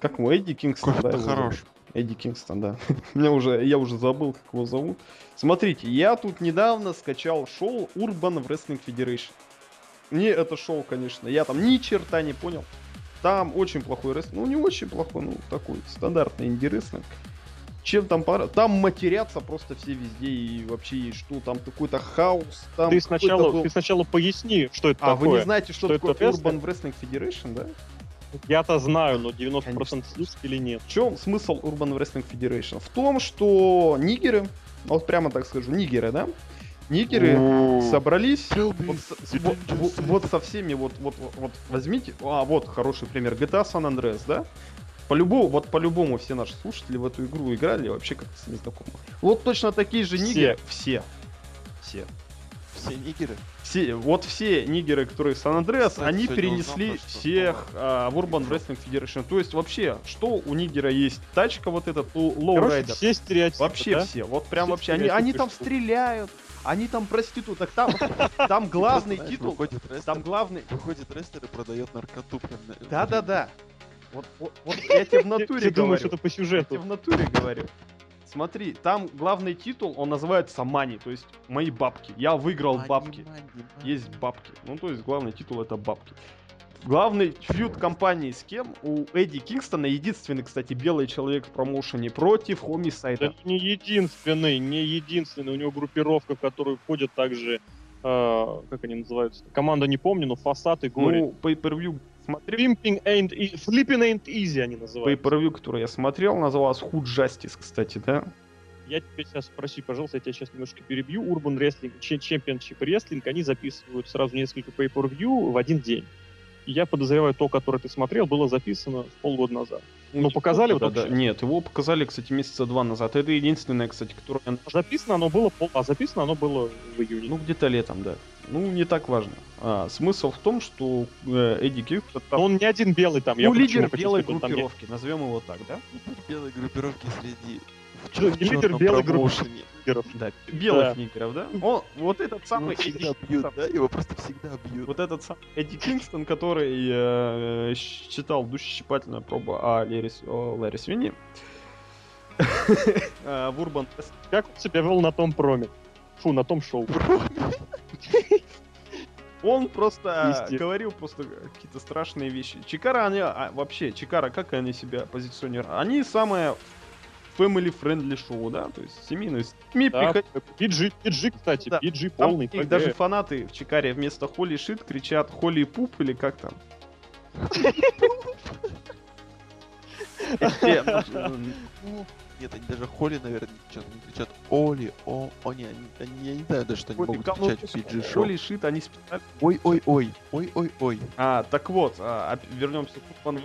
Как его, Эдди Кингстон, да, Кофе-то его хорош. Эдди Кингстон, да. Меня уже, я уже забыл, как его зовут. Смотрите, я тут недавно скачал шоу Urban Wrestling Federation. Мне это шоу, конечно, я там ни черта не понял. Там очень плохой рестлинг. Ну, не очень плохой, ну, такой стандартный инди-рестлинг. Чем там пора? Там матерятся просто все везде и вообще есть что. Там какой-то хаос. Там ты сначала, был- ты сначала поясни, что это А, вы такое. не знаете, что, Что такое это? Urban Wrestling Federation, да? Я-то знаю, но 90% Конечно. слушателей нет. В чем смысл Urban Wrestling Federation? В том, что нигеры, вот прямо так скажу, нигеры, да? Нигеры собрались вот, с- вот, вот- со всеми, вот, вот, вот, вот возьмите, а вот хороший пример, GTA San Andreas, да? По-любому, вот по-любому все наши слушатели в эту игру играли вообще как-то с ней знакомы. Вот точно такие же Все. нигеры, все, все, Все нигеры. все, вот все нигеры, которые в Сан Андреас, Кстати, они перенесли узнал всех а, в Urban Wrestling Federation. То есть вообще, что у нигера есть? Тачка вот этот, Короче, лоурайдер. все стереотипы, Вообще да? все, вот прям Все вообще. Они, они там что- стреляют, они там проституток, там, там главный титул, Выходит рестлер, там главный... выходит рестлер и продает наркоту Да-да-да. Вот, вот, вот я тебе в натуре Ты думаешь, говорю. это по Я тебе сюжету? в натуре говорю. Смотри, там главный титул, он называется Мани, то есть мои бабки. Я выиграл Мани, бабки. мани, мани. Есть бабки. Ну, то есть главный титул это бабки. Главный фьюд компании с кем? У Эдди Кингстона единственный, кстати, белый человек в промоушене против Да Хомисайда. не единственный, не единственный. У него группировка, в которую входят также, э, как они называются, команда не помню, но Фасад и Гори. Ну, pay-per-view смотрел. Flipping and, e- Flipping and Easy они называются. Pay-per-view, который я смотрел, называлась Hood Justice, кстати, да? Я тебя сейчас спроси, пожалуйста, я тебя сейчас немножко перебью. Urban Wrestling, Ch- Championship Wrestling, они записывают сразу несколько pay-per-view в один день. Я подозреваю, то, которое ты смотрел, было записано полгода назад. Ну, показали да, вот да. Нет, его показали, кстати, месяца два назад. Это единственное, кстати, которое... я- Записано оно было пол... А записано оно было в июне. Ну, где-то летом, да. Ну, не так важно. А, смысл в том, что э, Эдди Кингстон... Но он не один белый там. я ну, почему лидер хочу белой сказать, там группировки, назовем его так, да? Белой группировки среди Ну, чёр- лидер белой лидеров. Да, белых Да. нигеров, да? Он, вот этот самый Его Эдди всегда бьют, Кингстон, да? Его просто всегда бьют. вот этот самый Эдди Кингстон, который э, читал душещипательную пробу о С- о э, в Урбан Как он себя вел на том проме? Фу, на том шоу. Он просто Естественно. говорил просто какие-то страшные вещи. Чикара, они а, вообще, Чикара, как они себя позиционируют? Они самое family friendly шоу, да, то есть семейные. С детьми Да, приходят- PG, PG, кстати, Да. PG Там полный. PG. даже фанаты в Чикаре вместо Холли Шит кричат Холли Пуп или как там? Э, Ну, Нет, они даже Холли, наверное, что-то не кричат. Оли, о, о, не, они, они- я не знаю даже, что они могут ну, кричать в PG шоу. Холли Шит, они специально... Ой, ой, ой, ой, ой, ой. А, так вот, а, оп- вернемся к Urban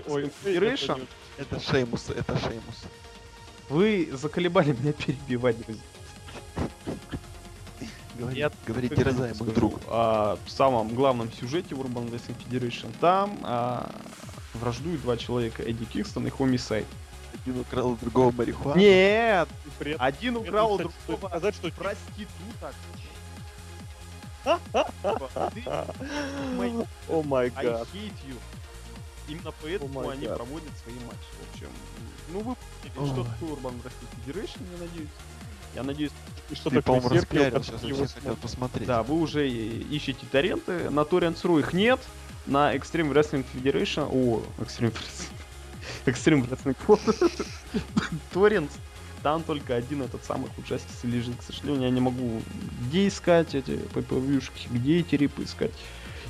Это Шеймус, это Шеймус. Вы заколебали меня перебивать, друзья. Говори, Я говори, бы мой друг. а, в самом главном сюжете в Urban Wrestling Federation там а, враждуют два человека, Эдди Кингстон и Хомисайд. Один украл у другого марихуану. Нет! При этом- Один при этом, украл у кстати, другого сказать, что проституток. Ты О май I гад. hate you. Именно поэтому my они God. проводят свои матчи. В общем, ну вы Или что такое Urban Wrestling Federation, я надеюсь. Я надеюсь, И что Ты, такое который сейчас его хотят посмотреть. да, вы уже ищете торренты. На Torrents.ru их нет. На Extreme Wrestling Federation... О, Extreme Wrestling... Extreme Wrestling Torrents. Там только один этот самый Justice лежит. К сожалению, я не могу где искать эти pay где эти рипы искать.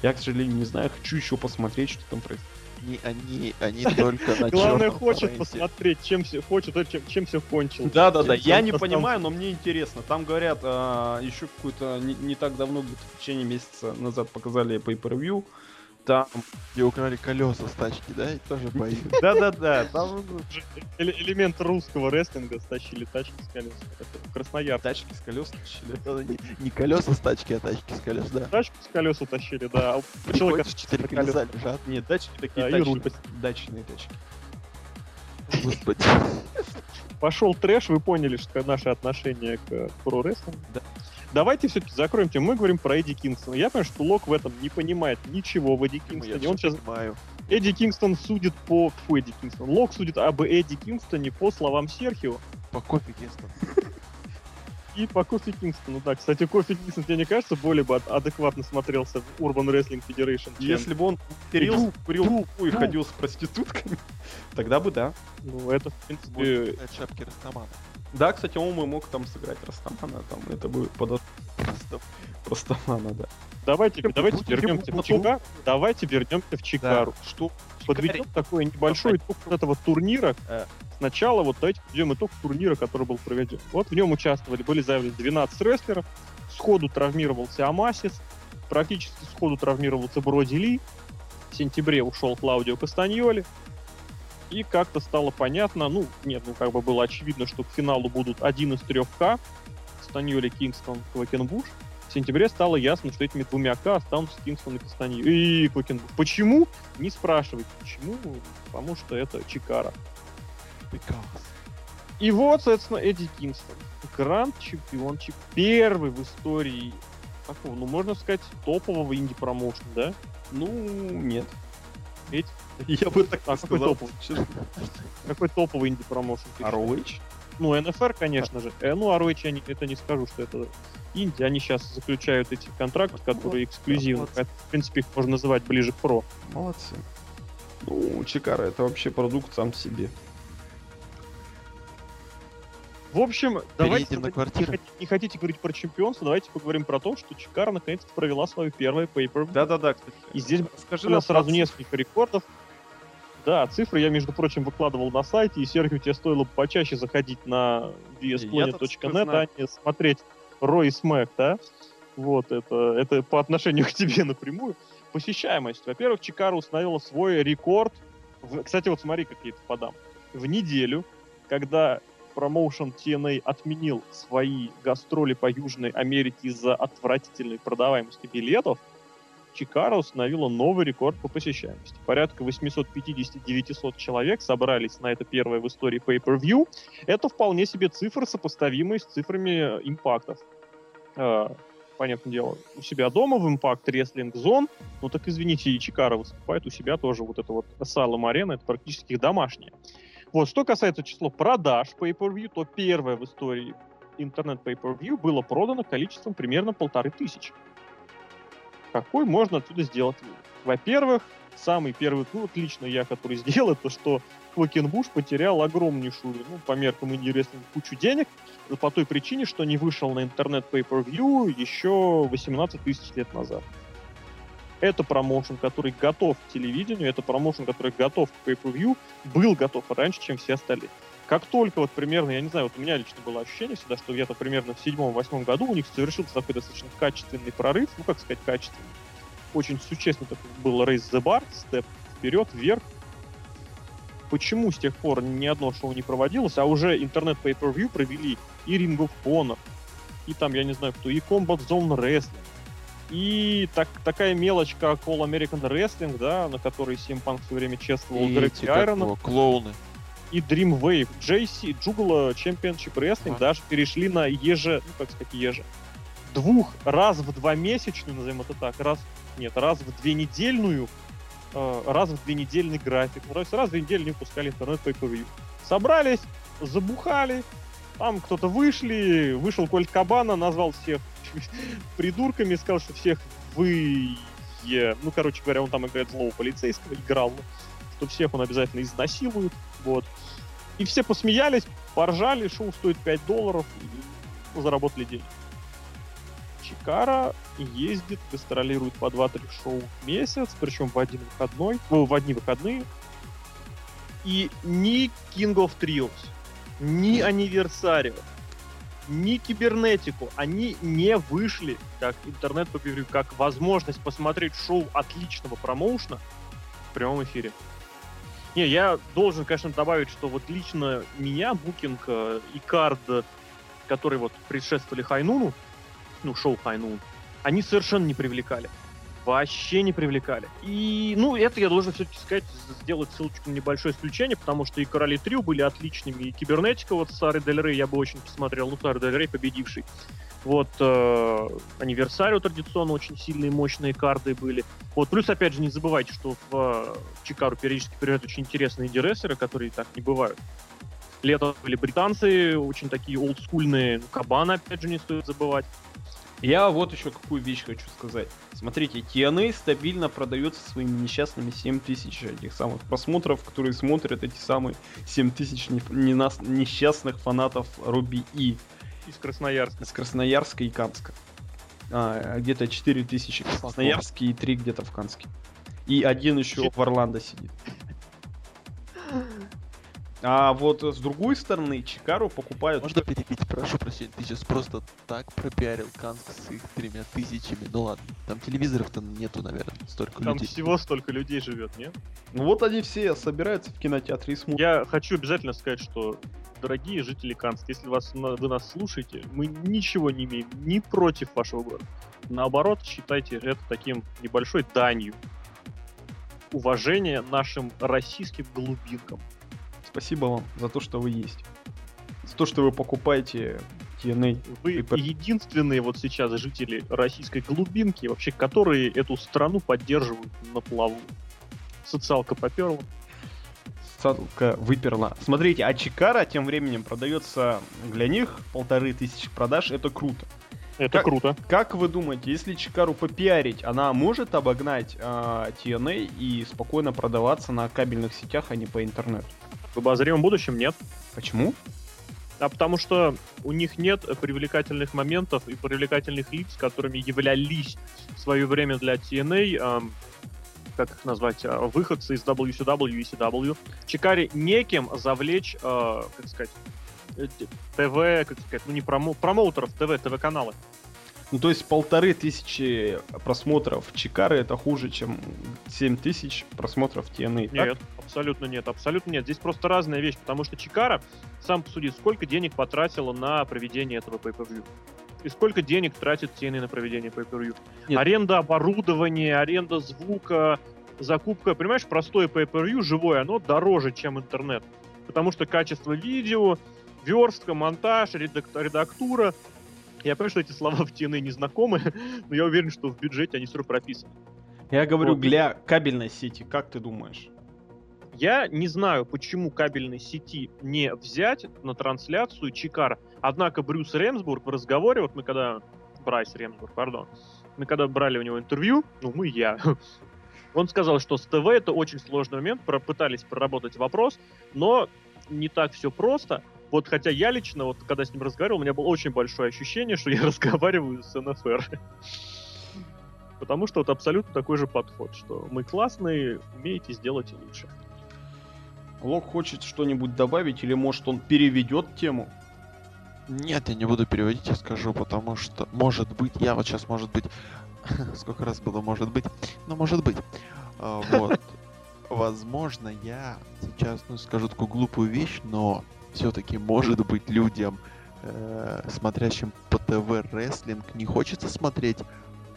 Я, к сожалению, не знаю. Хочу еще посмотреть, что там происходит. Они, они, они только на Главное, хочет посмотреть, чем все хочет, а чем, чем все кончилось. Да, да, да. Я не понимаю, но мне интересно. Там говорят, а, еще какую-то не, так давно, где-то в течение месяца назад показали pay-per-view. Там. Где украли колеса с тачки, да? И тоже бои. Да, да, да. Там Элемент русского рестлинга стащили тачки с колес. Это Краснояр. тачки с колес тащили. Не, колеса с тачки, а тачки с колес, да. Тачку с колес утащили, да. А человека четыре колеса лежат. Нет, тачки такие дачные тачки. Господи. Пошел трэш, вы поняли, что наше отношение к про рестлингу. Да. Давайте все-таки закроем тему. Мы говорим про Эдди Кингстона. Я понимаю, что Лок в этом не понимает ничего в Эдди Я Кингстоне. Он всё сейчас понимаю. Эдди Кингстон судит по... Фу, Эдди Кингстон. Лок судит об Эдди Кингстоне по словам Серхио По кофе Кингстон. и по Кофи Кингстону. Да, кстати, Кофи Кингстон, тебе не кажется, более бы ад- адекватно смотрелся в Urban Wrestling Federation. Если бы он курил, курил и ходил с проститутками, тогда бы да. Ну, это, в принципе... шапки Растамана. Да, кстати, он мог там сыграть Растамана, там это бы подошло Просто Растамана, да. Давайте, давайте вернемся в? Чикаго. Давайте вернемся в Чикаго. Что? Подведем такой небольшой итог вот этого турнира. Э, Сначала вот давайте подведем итог турнира, который был проведен. Вот в нем участвовали, были заявлены 12 рестлеров. Сходу травмировался Амасис. Практически сходу травмировался Броди Ли. В сентябре ушел Клаудио Кастаньоли. И как-то стало понятно, ну, нет, ну, как бы было очевидно, что к финалу будут один из трех К. Кастаньоли, Кингстон, Квакенбуш. В сентябре стало ясно, что этими двумя К останутся Кингстон и Кастаньоли. И Квакенбуш. Почему? Не спрашивайте, почему. Потому что это Чикара. because. И вот, соответственно, Эдди Кингстон. Гранд-чемпиончик. Первый в истории такого, ну, можно сказать, топового инди-промоушена, да? Ну, нет. Ведь? Я бы так А какой сказал. топовый? Какой топовый инди-промоушен? ROH? Ну, НФР, конечно же. Э, ну, ROH я не, это не скажу, что это инди. Они сейчас заключают эти контракты, которые эксклюзивны. в принципе, их можно называть ближе к про. Молодцы. Ну, Чикара это вообще продукт сам себе. В общем, давайте... Переедем на не квартиру. хотите- Не хотите говорить про чемпионство, давайте поговорим про то, что Чикара наконец-то провела свою первое pay Да-да-да, кстати. И здесь нас нам сразу несколько рекордов. Да, цифры я, между прочим, выкладывал на сайте, и, Сергей, тебе стоило бы почаще заходить на vsplanet.net, а не смотреть Рой Смэк, да? Вот, это, это по отношению к тебе напрямую. Посещаемость. Во-первых, Чикара установила свой рекорд. В- кстати, вот смотри, какие то подам. В неделю, когда промоушен TNA отменил свои гастроли по Южной Америке из-за отвратительной продаваемости билетов, Чикара установила новый рекорд по посещаемости. Порядка 850-900 человек собрались на это первое в истории Pay-Per-View. Это вполне себе цифры, сопоставимые с цифрами импактов. Э, Понятное дело, у себя дома в Impact Wrestling Zone, ну так извините, и Чикара выступает у себя тоже вот это вот Asylum Arena, это практически их домашнее. Вот, что касается числа продаж Pay-Per-View, то первое в истории интернет Pay-Per-View было продано количеством примерно полторы тысячи какой можно отсюда сделать вывод? Во-первых, самый первый вывод, лично я, который сделал, это что Квакенбуш потерял огромнейшую, ну, по меркам рестлинга, кучу денег, по той причине, что не вышел на интернет pay-per-view еще 18 тысяч лет назад. Это промоушен, который готов к телевидению, это промоушен, который готов к pay-per-view, был готов раньше, чем все остальные. Как только вот примерно, я не знаю, вот у меня лично было ощущение всегда, что где-то примерно в седьмом-восьмом году у них совершился такой достаточно качественный прорыв, ну как сказать качественный, очень существенно такой был raise the bar, степ вперед, вверх. Почему с тех пор ни одно шоу не проводилось, а уже интернет pay-per-view провели и Ring of Honor, и там, я не знаю кто, и Combat Zone Wrestling, и так, такая мелочь, как All American Wrestling, да, на которой CM Punk в свое время чествовал Грег эти, как Айрона, клоуны. и Dreamwave, JC, Juggalo Championship Wrestling Ага. даже перешли на еже, ну как сказать, еже, двух, раз в два месячную, назовем это так, раз, нет, раз в две недельную, э, раз в две недельный график. Ну, то есть раз в две недели они выпускали интернет pay per Собрались, забухали, там кто-то вышли, вышел Кольт Кабана, назвал всех придурками, сказал, что всех вы... Ну, короче говоря, он там играет злого полицейского, играл, ну, что всех он обязательно изнасилует, вот. И все посмеялись, поржали, шоу стоит 5 долларов, и заработали деньги. Чикара ездит, гастролирует по 2-3 шоу в месяц, причем в один выходной, ну, в одни выходные. И ни King of Trios, ни Анниверсарио, ни Кибернетику, они не вышли как интернет как возможность посмотреть шоу отличного промоушена в прямом эфире. Не, я должен, конечно, добавить, что вот лично меня, Букинг э, и Кард, которые вот предшествовали Хайнуну, ну, шоу Хайнун, они совершенно не привлекали. Вообще не привлекали. И, ну, это я должен все-таки сказать, сделать ссылочку на небольшое исключение, потому что и Короли Трио были отличными, и Кибернетика, вот Сары Дель Рей я бы очень посмотрел, ну, Сары Дель Рей победивший. Вот э, Анниверсарио традиционно очень сильные, мощные карты были. Вот, плюс, опять же, не забывайте, что в э, Чикару периодически приезжают очень интересные инди которые так не бывают. Летом были британцы, очень такие олдскульные. Кабана, опять же, не стоит забывать. Я вот еще какую вещь хочу сказать. Смотрите, TNA стабильно продается своими несчастными 7 тысяч этих самых просмотров, которые смотрят эти самые 7 тысяч не, не нас, несчастных фанатов Руби И. Из Красноярска. Из Красноярска и Канска. А, где-то 4 тысячи в Красноярске и 3 где-то в Канске. И один еще в Орландо сидит. А вот с другой стороны, Чикару покупают... Можно перебить, прошу прощения, ты сейчас просто так пропиарил Канск с их тремя тысячами. Ну ладно, там телевизоров-то нету, наверное, столько там людей. Там всего столько людей живет, нет? Ну вот они все собираются в кинотеатре и смотрят. Я хочу обязательно сказать, что, дорогие жители Канска, если вас, вы нас слушаете, мы ничего не имеем ни против вашего города. Наоборот, считайте это таким небольшой данью уважения нашим российским глубинкам. Спасибо вам за то, что вы есть. За то, что вы покупаете TNA. Вы единственные вот сейчас жители российской глубинки, вообще, которые эту страну поддерживают на плаву. Социалка поперла. Социалка выперла. Смотрите, а Чикара тем временем продается для них полторы тысячи продаж. Это круто. Это как, круто. Как вы думаете, если Чикару попиарить, она может обогнать э, а, TNA и спокойно продаваться на кабельных сетях, а не по интернету? В обозримом будущем нет. Почему? А потому что у них нет привлекательных моментов и привлекательных лиц, которыми являлись в свое время для TNA, эм, как их назвать, э, выходцы из WCW и ECW. Чикари неким завлечь, э, как сказать, э, ТВ, как сказать, ну не промо, промоутеров ТВ, ТВ-каналы. Ну, то есть полторы тысячи просмотров Чикары это хуже, чем 7 тысяч просмотров TNA, Нет, так? абсолютно нет, абсолютно нет. Здесь просто разная вещь, потому что Чикара, сам посуди, сколько денег потратила на проведение этого pay-per-view? И сколько денег тратит TNA на проведение pay-per-view? Аренда оборудования, аренда звука, закупка, понимаешь, простое pay-per-view, живое, оно дороже, чем интернет. Потому что качество видео, верстка, монтаж, редактура, я понимаю, что эти слова в TNA не знакомы, но я уверен, что в бюджете они все прописаны. Я говорю, вот. для кабельной сети, как ты думаешь? Я не знаю, почему кабельной сети не взять на трансляцию Чикара. Однако Брюс Ремсбург в разговоре, вот мы когда... Брайс Ремсбург, пардон. Мы когда брали у него интервью, ну мы, я, он сказал, что с ТВ это очень сложный момент, пытались проработать вопрос, но не так все просто. Вот хотя я лично, вот когда с ним разговаривал, у меня было очень большое ощущение, что я разговариваю с НФР. Потому что вот абсолютно такой же подход, что мы классные, умеете сделать лучше. Лок хочет что-нибудь добавить, или может он переведет тему? Нет, я не буду переводить, я скажу, потому что, может быть, я вот сейчас, может быть, сколько раз было, может быть, ну, может быть, а, вот, возможно, я сейчас, ну, скажу такую глупую вещь, но все-таки, может быть, людям, э, смотрящим по ТВ рестлинг, не хочется смотреть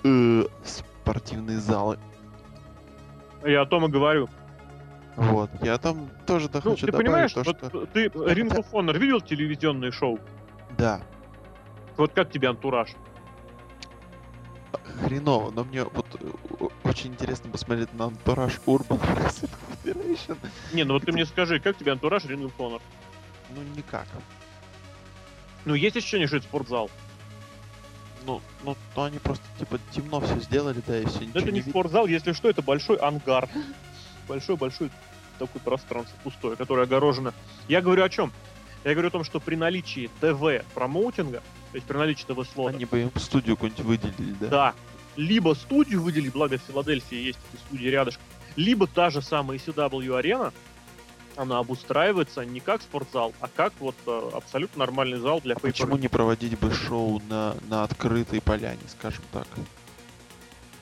э, спортивные залы. Я о том и говорю. Вот, я там тоже то ну, хочу ты понимаешь, то, вот что... ты Ring of Honor видел телевизионное шоу? Да. Вот как тебе антураж? Хреново, но мне вот э, очень интересно посмотреть на антураж Urban Wrestling Federation. Не, ну вот ты мне скажи, как тебе антураж Ring of Honor? Ну никак. Ну, есть ощущение, что это спортзал. Ну, ну, то они просто типа темно все сделали, да, и все ничего это не не видно. спортзал, если что, это большой ангар. Большой-большой такое пространство пустое, которое огорожено. Я говорю о чем? Я говорю о том, что при наличии ТВ промоутинга, то есть при наличии ТВ слота, Они бы им студию какую-нибудь выделили, да? да, либо студию выделить, благо в Филадельфии есть эти студии рядышком, либо та же самая ECW арена, она обустраивается не как спортзал, а как вот э, абсолютно нормальный зал для А почему не проводить бы шоу на, на открытой поляне, скажем так?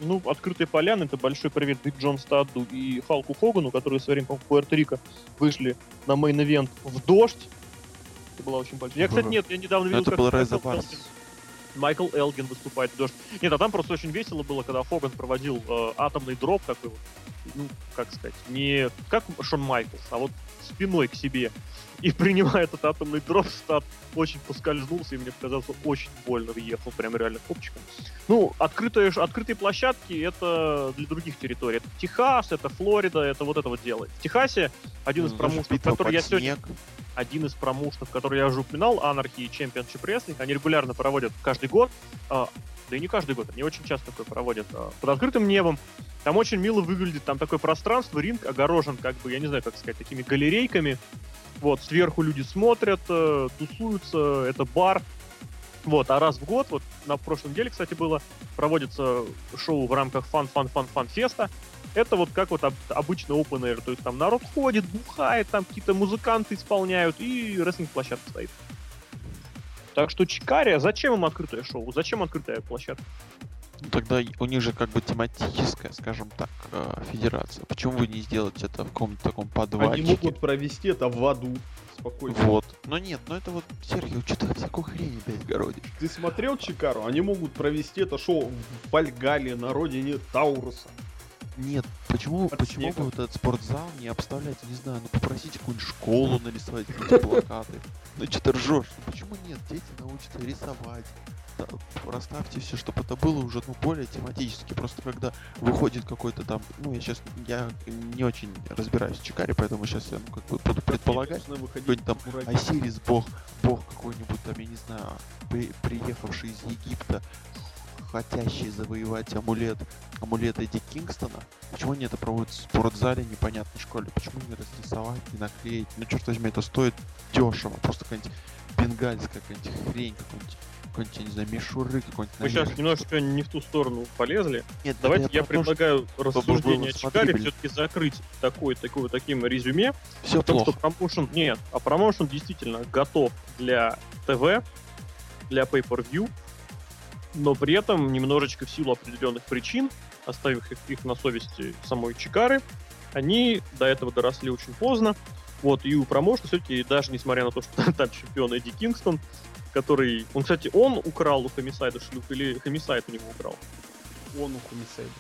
Ну, открытые поляны, это большой привет Биг Джон Стадду и Халку Хогану, которые в свое время, по-моему, Пуэрто-Рико вышли на main event в дождь. Это была очень большая. Я, кстати, нет, я недавно видел, это как был Raise the Bar. Майкл Элгин выступает в дождь. Нет, а там просто очень весело было, когда Хоган проводил э, атомный drop такой вот, ну, как сказать, не как Шон Майклс, а вот спиной к себе. И принимая этот атомный drop, Стат очень поскользнулся, и мне показалось, очень больно въехал, прям реально копчиком. Ну, открытые, открытые площадки — это для других территорий. Это Техас, это Флорида, это вот это вот делает. В Техасе один из Ну, промоушенов, который я сегодня снег. один из промоушенов, который я уже упоминал, и Championship Wrestling, они регулярно проводят каждый год, а, да и не каждый год, они очень часто такое проводят, а, под открытым небом. Там очень мило выглядит, там такое пространство, ринг огорожен, как бы, я не знаю, как сказать, такими галерейками. Вот, сверху люди смотрят, э, тусуются, это бар. Вот, а раз в год, вот на прошлом неделе, кстати, было, проводится шоу в рамках фан-фан-фан-фан-феста. Это вот как вот об- обычный open air, то есть там народ ходит, бухает, там какие-то музыканты исполняют, и рестлинг-площадка стоит. Так что Чикария, зачем им открытое шоу? Зачем открытая площадка? Ну, тогда у них же как бы тематическая, скажем так, э, федерация. Почему вы не сделаете это в каком-то таком Они подвальчике? могут провести это в аду. Спокойно. Вот. Но нет, ну это вот, Сергей, что ты всякую хрень опять городишь? Ты смотрел Чикару? Они могут провести это шоу в Вальгале на родине Тауруса. Нет, почему, почему бы вот этот спортзал не обставлять, не знаю, ну попросите какую-нибудь школу нарисовать какие-то плакаты. Ну что ты ржешь? Ну почему нет? Дети научатся рисовать. Да, Расставьте все, чтобы это было уже ну, более тематически. Просто когда выходит какой-то там, ну я сейчас я не очень разбираюсь в Чикаре, поэтому сейчас я ну, как бы буду предполагать. Какой-нибудь там. Осирис бог, бог какой-нибудь там, я не знаю, при- приехавший из Египта, хотящий завоевать амулет, амулет Эдди Кингстона. Почему они это проводят в спортзале непонятной школе? Почему не разрисовать, не наклеить? Ну, черт возьми, это стоит дешево. Просто какая-нибудь бенгальская какая-нибудь хрень, какой-нибудь, какой-нибудь, я не знаю, мишуры какой-нибудь. Мы сейчас немножечко не в ту сторону полезли. Нет, Давайте я то, что предлагаю рассуждение о было Чикаре смотрибельно. все-таки закрыть такой, такой, таким резюме. Все В том, плохо. что промоушен... Нет, а промоушен действительно готов для ТВ, для Pay-Per-View, но при этом немножечко в силу определенных причин, оставив их, их на совести самой Чикары, они до этого доросли очень поздно. Вот, и у промоушена все-таки, даже несмотря на то, что там, там чемпион Эдди Кингстон, который... Он, кстати, он украл у Хомисайда шлюх или Хомисайд у него украл? Он у Хумисейда.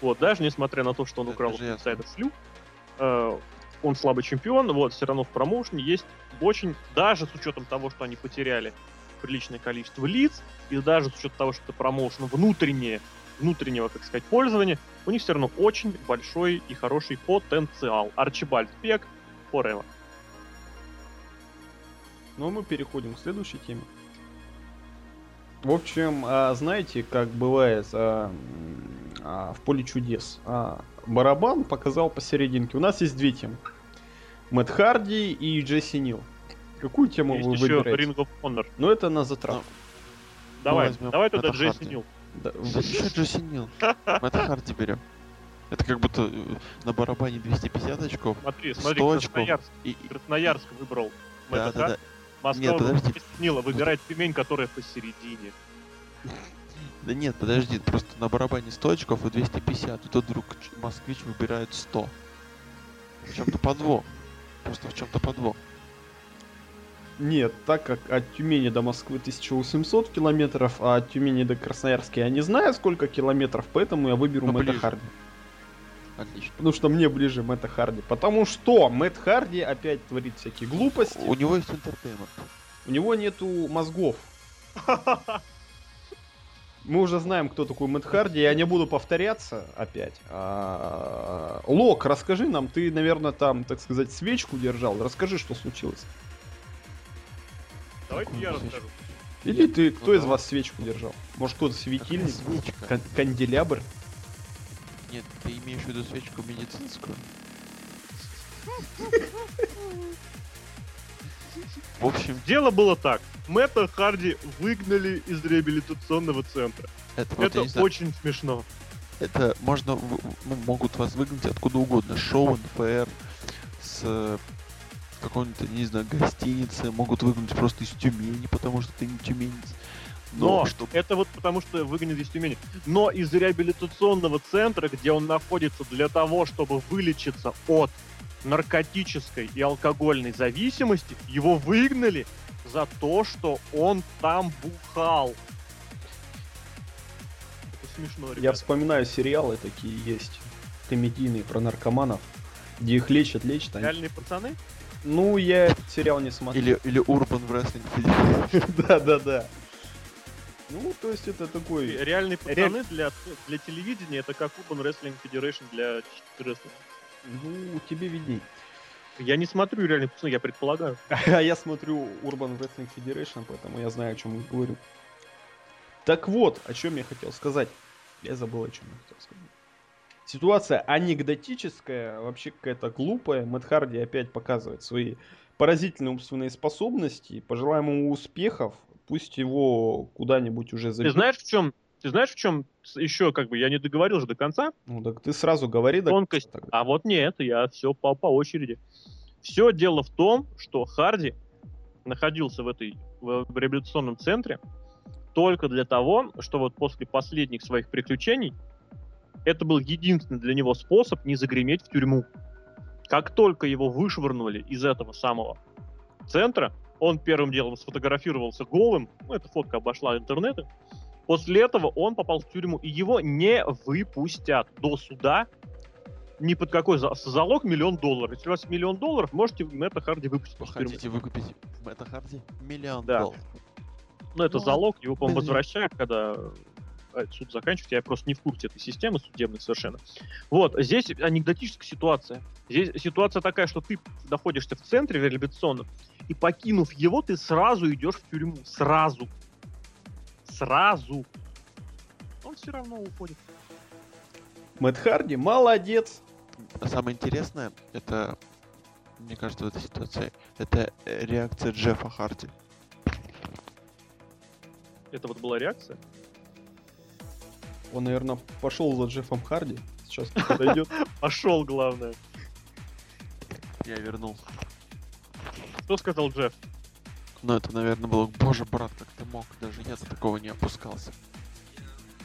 Вот, даже несмотря на то, что он Это украл у ясно. Сайда шлюх, э, он слабый чемпион, вот, все равно в промоушене есть очень, даже с учетом того, что они потеряли приличное количество лиц, и даже с учетом того, что это промоушен внутреннее, внутреннего, как сказать, пользования, у них все равно очень большой и хороший потенциал. Арчибальд Пек, Forever. Ну, мы переходим к следующей теме. В общем, а, знаете, как бывает а, а, в поле чудес. Барабан показал посерединке. У нас есть две темы. Мэтт Харди и Джесси Нил. Какую тему Есть вы еще выбираете? Ring of Honor. Ну, это на затравку. Давай, возьмем давай туда Мэтта Джесси Харди. Нил. Да, Да что Джесси Нил? Мэтт Харди берем. Это как будто э, на барабане 250 очков. Смотри, смотри, 100 очков. Красноярск, И, Красноярск выбрал да, Мэтта да. Москва Нет, подожди. Нила выбирает Тюмень, которая посередине. Да нет, подожди, просто на барабане 100 очков и 250, и тут вдруг москвич выбирает 100. В чем-то подвох. Просто в чем-то подвох. Нет, так как от Тюмени до Москвы 1800 километров, а от Тюмени до Красноярска я не знаю сколько километров, поэтому я выберу Ну, Мэтта ближе. Харди. Отлично. Потому что мне ближе Мэтта Харди. Потому что Мэтт Харди опять творит всякие глупости. У него есть entertainment. У него нету мозгов. Мы уже знаем, кто такой Мэтт Харди, я не буду повторяться опять. А, Лок, расскажи нам, ты, наверное, там, так сказать, свечку держал. Расскажи, что случилось. Давайте я расскажу. Или ты, кто Ну из да. вас свечку держал? Может, кто-то светильник? свечка. Кан- канделябр? Нет, ты имеешь в виду свечку медицинскую? В общем, Дело было так. Мэтта Харди выгнали из реабилитационного центра. это, вот, Это не знаю, очень смешно. это можно, ну, могут вас выгнать откуда угодно. с Шоу, НФР, с э, какой-нибудь, не знаю, гостиницы, могут выгнать просто из Тюмени, потому что ты не тюменец. Но, что это вот потому, что выгонят из Тюмени. Но из реабилитационного центра, где он находится для того, чтобы вылечиться от наркотической и алкогольной зависимости, его выгнали за то, что он там бухал. Это смешно, Я ребята. вспоминаю сериалы такие есть, комедийные про наркоманов, где их лечат, лечат. они- Реальные пацаны? Ну, я этот сериал не смотрел. Или, или Urban Wrestling Federation. Да-да-да. Ну, то есть это такой... Реальные пацаны для, для телевидения это как Urban Wrestling Federation для рестлинга. Ну, тебе видней. Я не смотрю реальные пацаны, я предполагаю. А я смотрю Urban Wrestling Federation, поэтому я знаю, о чем я говорю. Так вот, о чем я хотел сказать. Я забыл, о чем я хотел сказать. Ситуация анекдотическая, вообще какая-то глупая. Мэтт Харди опять показывает свои поразительные умственные способности. Пожелаем ему успехов. Пусть его куда-нибудь уже Ты заберут. знаешь, в чем? Ты знаешь, в чем еще, как бы, я не договорил же до конца. Ну так ты сразу говори. до Тонкость. конца тогда. А вот нет, я все по, по очереди. Все дело в том, что Харди находился в этой в реабилитационном центре только для того, что вот после последних своих приключений это был единственный для него способ не загреметь в тюрьму. Как только его вышвырнули из этого самого центра, он первым делом сфотографировался голым, ну, эта фотка обошла интернеты. После этого он попал в тюрьму, и его не выпустят до суда ни под какой за- залог миллион долларов. Если у вас миллион долларов, можете Мэтта Харди выпустить Вы хотите выкупить Мэтта Харди? Миллион Да. долларов. Ну, это Ну, залог, его, по-моему, возвращают, когда суд заканчивается. Я просто не в курсе этой системы судебной совершенно. Вот, здесь анекдотическая ситуация. Здесь ситуация такая, что ты находишься в центре реабилитационном, и покинув его, ты сразу идешь в тюрьму. Сразу. Сразу. Он все равно уходит. Мэтт Харди молодец. А самое интересное, это, мне кажется, в этой ситуации, это э, реакция Джеффа Харди. Это вот была реакция. Он, наверное, пошел за Джеффом Харди. Сейчас подойдет. Пошел, главное. Я вернул. Что сказал Джефф? Но это, наверное, было, боже, брат, как ты мог, даже я до такого не опускался.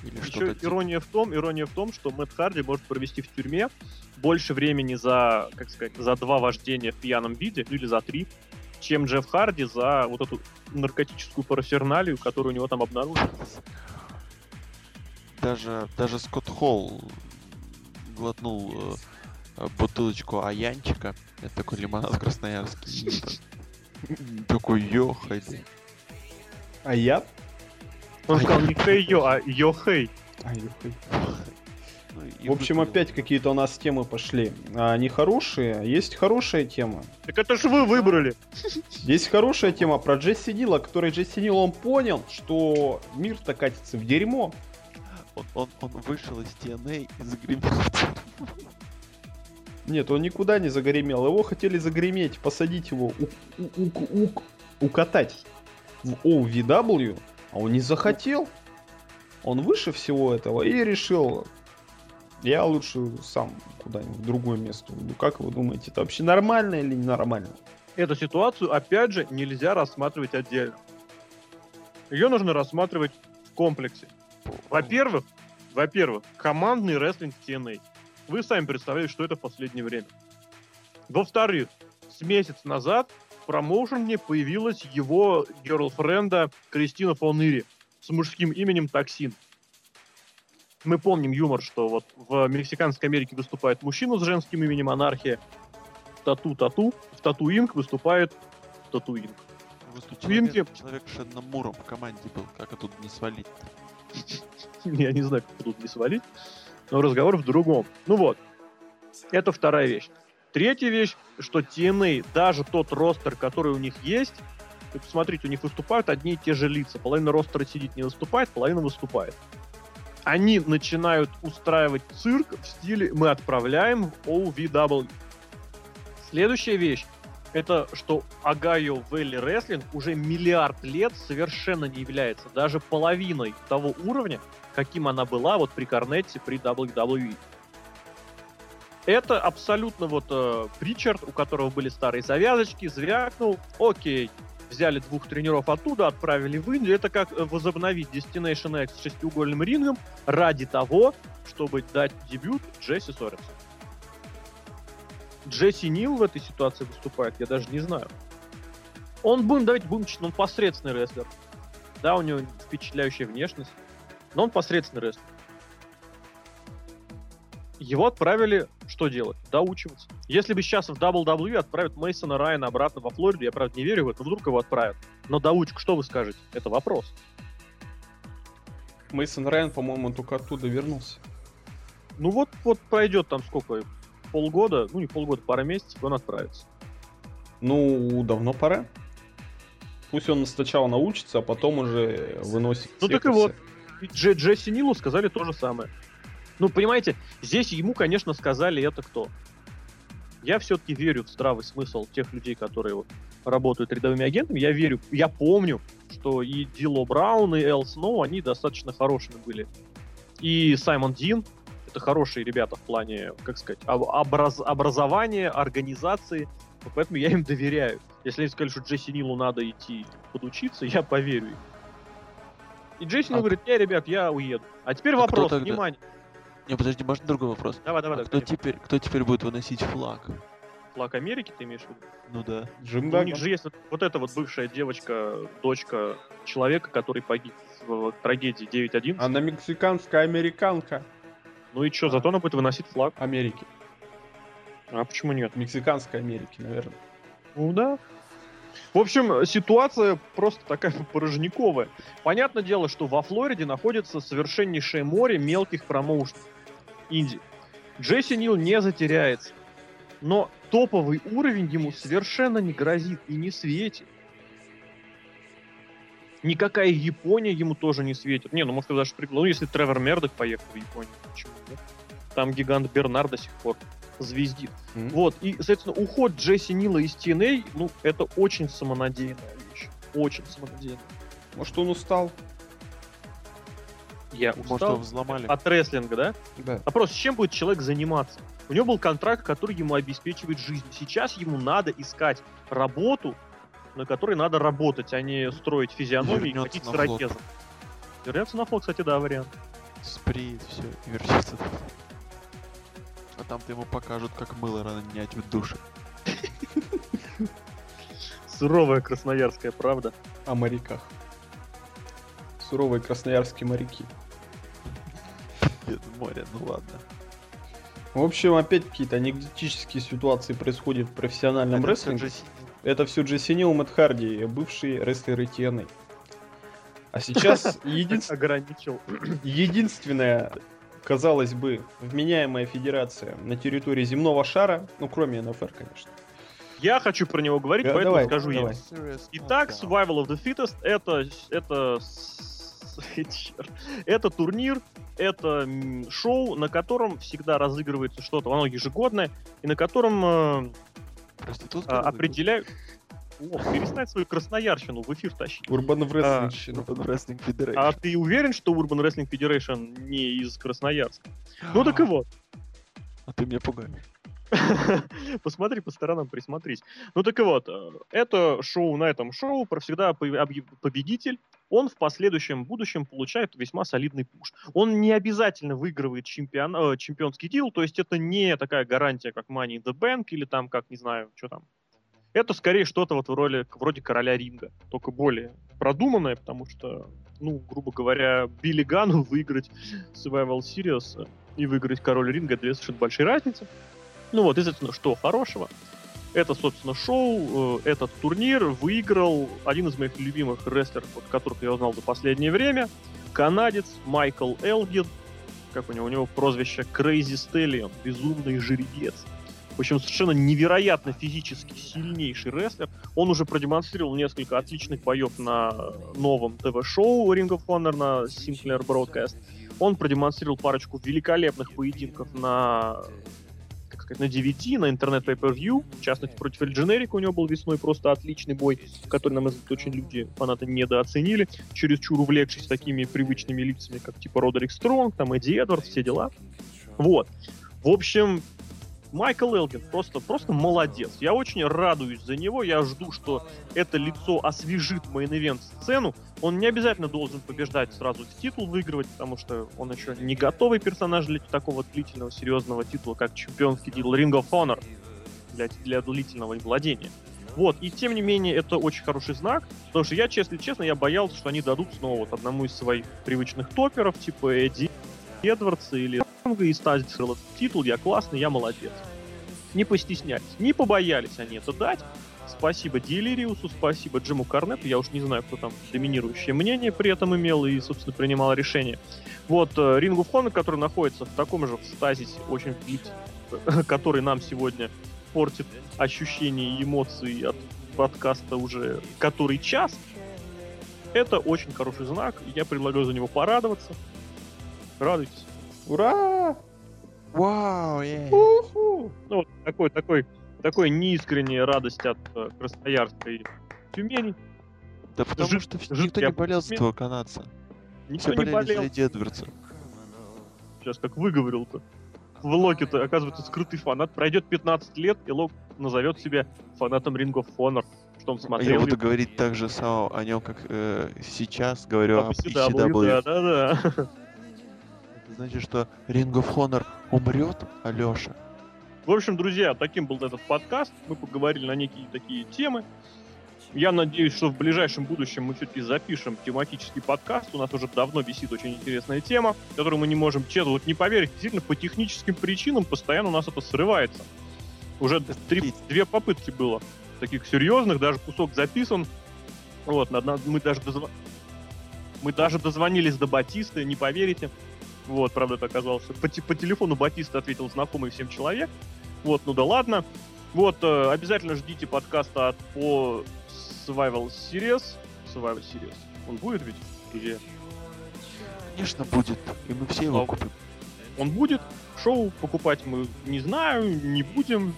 Или Еще что-то типа. ирония в том, ирония в том, что Мэтт Харди может провести в тюрьме больше времени за, как сказать, за два вождения в пьяном виде, ну или за три, чем Джефф Харди за вот эту наркотическую параферналию, которую у него там обнаружили. Даже, даже Скотт Холл глотнул э, бутылочку аянчика. Это такой лимонад красноярский. Такой, ёхай. А я? Он сказал не хей йо, а йо хей. Ай, ёхай. Ну, В общем, опять какие-то у нас темы пошли. А Они хорошие, а есть хорошая тема. Так это же вы выбрали. Есть хорошая тема про Джесси Нила, который Джесси Нил, он понял, что мир-то катится в дерьмо. Он, он, он вышел из TNA и загремел. Нет, он никуда не загремел. Его хотели загреметь, посадить его, у- у- у- у- укатать в OVW, а он не захотел. Он выше всего этого и решил, я лучше сам куда-нибудь в другое место уйду. Как вы думаете, это вообще нормально или ненормально? Эту ситуацию, опять же, нельзя рассматривать отдельно. Ее нужно рассматривать в комплексе. Во-первых, во-первых, командный рестлинг TNA. Вы сами представляете, что это в последнее время. Во-вторых, с месяц назад в промоушене появилась его герлфренда Кристина Фоныри с мужским именем Токсин. Мы помним юмор, что вот в Мексиканской Америке выступает мужчина с женским именем Анархия, Тату-Тату, в Тату Инк выступает Тату Инк. Просто Твинки. человек, человек с Шенном Муром в команде был. Как оттуда не свалить Я не знаю, как тут не свалить, но разговор в другом. Ну вот, это вторая вещь. Третья вещь, что TNA, даже тот ростер, который у них есть, Вы посмотрите, у них выступают одни и те же лица. Половина ростера сидит не выступает, половина выступает. Они начинают устраивать цирк в стиле «мы отправляем в OVW». Следующая вещь это что Ohio Valley Wrestling уже миллиард лет совершенно не является даже половиной того уровня, каким она была вот при Корнетте, при WWE. Это абсолютно вот э, Причард, у которого были старые завязочки, звякнул, окей, взяли двух тренеров оттуда, отправили в Индию. Это как э, возобновить Destination X с шестиугольным рингом ради того, чтобы дать дебют Джесси Соренсу. Джесси Нил в этой ситуации выступает, я даже не знаю. Он, будем давайте будем он посредственный рестлер. Да, у него впечатляющая внешность, но он посредственный рестлер. Его отправили что делать? Доучиваться. Если бы сейчас в WWE отправят Мейсона Райана обратно во Флориду, я, правда, не верю в это, вдруг его отправят. Но доучку, что вы скажете? Это вопрос. Мейсон Райан, по-моему, только оттуда вернулся. Ну вот, вот пройдет там сколько, полгода, ну не полгода, пара месяцев, он отправится. Ну, давно пора. Пусть он сначала научится, а потом уже выносит. Ну так и вот. Дж Джесси Нилу сказали то же самое. Ну, понимаете, здесь ему, конечно, сказали это кто. Я все-таки верю в здравый смысл тех людей, которые вот работают рядовыми агентами. Я верю, я помню, что и Дило Браун, и Эл Сноу, они достаточно хорошими были. И Саймон Дин, это хорошие ребята в плане, как сказать, образ, образования, организации. Поэтому я им доверяю. Если они сказали, что Джесси Нилу надо идти подучиться, я поверю им. И Джесси Нил а... говорит, не, ребят, я уеду. А теперь а вопрос, тогда... внимание. Не, подожди, можно другой вопрос? Давай, давай, а давай. Кто теперь, кто теперь будет выносить флаг? Флаг Америки, ты имеешь в виду? Ну да. Джим ну, У них же есть вот, вот эта вот бывшая девочка, дочка человека, который погиб в, в трагедии 9.11. Она мексиканская американка. Ну и что, зато она будет выносить флаг. Америки. А почему нет? Мексиканской Америки, наверное. Ну да. В общем, ситуация просто такая порожниковая. Понятное дело, что во Флориде находится совершеннейшее море мелких промоушенов. Инди. Джесси Нил не затеряется. Но топовый уровень ему совершенно не грозит и не светит. Никакая Япония ему тоже не светит. Не, ну может даже прикол. Ну если Тревор Мердок поехал в Японию, почему нет? Там гигант Бернар до сих пор звездит. Mm-hmm. Вот, и, соответственно, уход Джесси Нила из TNA, ну, это очень самонадеянная вещь. Очень самонадеянная. Может, он устал? Я Может, устал его взломали. от рестлинга, да? Да. Вопрос, чем будет человек заниматься? У него был контракт, который ему обеспечивает жизнь. Сейчас ему надо искать работу, на которой надо работать, а не строить физиономии и ходить с ракезом. Вернется на флот, кстати, да, вариант. Спреет все и вернется. А там-то ему покажут, как мыло ронять в душе. Суровая красноярская правда. О моряках. Суровые красноярские моряки. Нет, море, ну ладно. В общем, опять какие-то анекдотические ситуации происходят в профессиональном Это рестлинге. Это все Джесси Нил, Мэтт Харди, бывшие рестлеры TNA. А сейчас. Ограничил. Единственное, казалось бы, вменяемая федерация на территории земного шара, ну, кроме НФР, конечно. Я хочу про него говорить, да, поэтому давай, скажу давай. я. Итак, Survival of the Fittest это, это, это турнир, это шоу, на котором всегда разыгрывается что-то, оно ежегодное, и на котором э, а, определяют... О, перестань свою красноярщину в эфир тащить. Urban Wrestling, а, Urban Wrestling Federation. А ты уверен, что Urban Wrestling Federation не из Красноярска? Ну так и вот. А ты меня пугаешь. Посмотри по сторонам, присмотрись. Ну так и вот, э, это шоу на этом шоу про всегда победитель. Он в последующем будущем получает весьма солидный пуш. Он не обязательно выигрывает чемпион, э, чемпионский титул, то есть это не такая гарантия, как Money in the Bank или там, как, не знаю, что там, это скорее что-то вот в роли, вроде короля ринга, только более продуманное, потому что, ну, грубо говоря, Билли Гану выиграть Survival Series и выиграть король ринга, это две совершенно большие разницы. Ну вот, естественно, что хорошего. Это, собственно, шоу, э, этот турнир выиграл один из моих любимых рестлеров, вот, которых я узнал за последнее время, канадец Майкл Элгин, как у него, у него прозвище Crazy Stallion, безумный жеребец. В общем, совершенно невероятно физически сильнейший рестлер. Он уже продемонстрировал несколько отличных боев на новом ТВ-шоу Ring of Honor на Sinclair Broadcast. Он продемонстрировал парочку великолепных поединков на сказать, на DVD, на интернет pay per view в частности, против Эль Дженерика у него был весной просто отличный бой, который, на мой взгляд, очень люди, фанаты недооценили, чересчур увлекшись такими привычными лицами, как типа Родерик Стронг, там Эдди Эдвардс, все дела. Вот. В общем, Майкл Элгин просто, просто молодец. Я очень радуюсь за него. Я жду, что это лицо освежит main event сцену. Он не обязательно должен побеждать сразу титул выигрывать, потому что он еще не готовый персонаж для такого длительного, серьезного титула, как чемпионский титул Ring of Honor для, для длительного владения. Вот, и тем не менее, это очень хороший знак, потому что я, честно честно, я боялся, что они дадут снова вот одному из своих привычных топеров, типа Эдди Эдвардса или и ставить титул, я классный, я молодец. Не постеснялись, не побоялись они это дать. Спасибо Делириусу, спасибо Джиму Карнету. Я уж не знаю, кто там доминирующее мнение при этом имел и, собственно, принимал решение. Вот Рингу of Honor, который находится в таком же стазисе, очень который нам сегодня портит ощущения и эмоции от подкаста уже который час. Это очень хороший знак, я предлагаю за него порадоваться. Радуйтесь. Ура! Вау, yeah. Ну, вот такой, такой, такой неискренняя радость от э, Красноярска и Тюмени. Да потому Жид- что жид- никто я не болел за этого канадца. Никто Все не болели болел. за Эдди Эдвардса. Сейчас как выговорил-то. В Локе-то, оказывается, скрытый фанат. Пройдет 15 лет, и Лок назовет себя фанатом Ring of Honor. Что он А Я смотрел. буду его говорить так же самого о нем, как э, сейчас говорю об ECW. Да, да, да. Значит, что Ring of Honor умрет, Алеша. В общем, друзья, таким был этот подкаст. Мы поговорили на некие такие темы. Я надеюсь, что в ближайшем будущем мы все-таки запишем тематический подкаст. У нас уже давно висит очень интересная тема, которую мы не можем честно, вот не поверить, действительно, по техническим причинам постоянно у нас это срывается. Уже три, две попытки было таких серьезных, даже кусок записан. Вот, мы даже дозва- мы даже дозвонились до Батиста, не поверите. Вот, правда, это оказалось. По, по телефону Батиста ответил знакомый всем человек. Вот, ну да ладно. Вот, э, обязательно ждите подкаста от, по Survival Series. Survival Series. Он будет ведь, друзья? Конечно, будет. И мы все его купим. Он будет. Шоу покупать мы не знаю, не будем.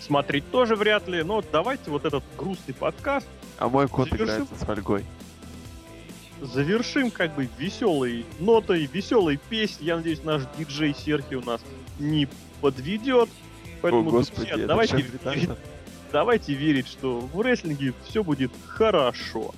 Смотреть тоже вряд ли. Но давайте вот этот грустный подкаст А мой кот завершим. играется с фольгой. Завершим как бы веселой нотой, веселой песней. Я надеюсь, наш диджей Серхи у нас не подведет. Поэтому, О, господи, друзья, давайте, давайте верить, что в рестлинге все будет хорошо.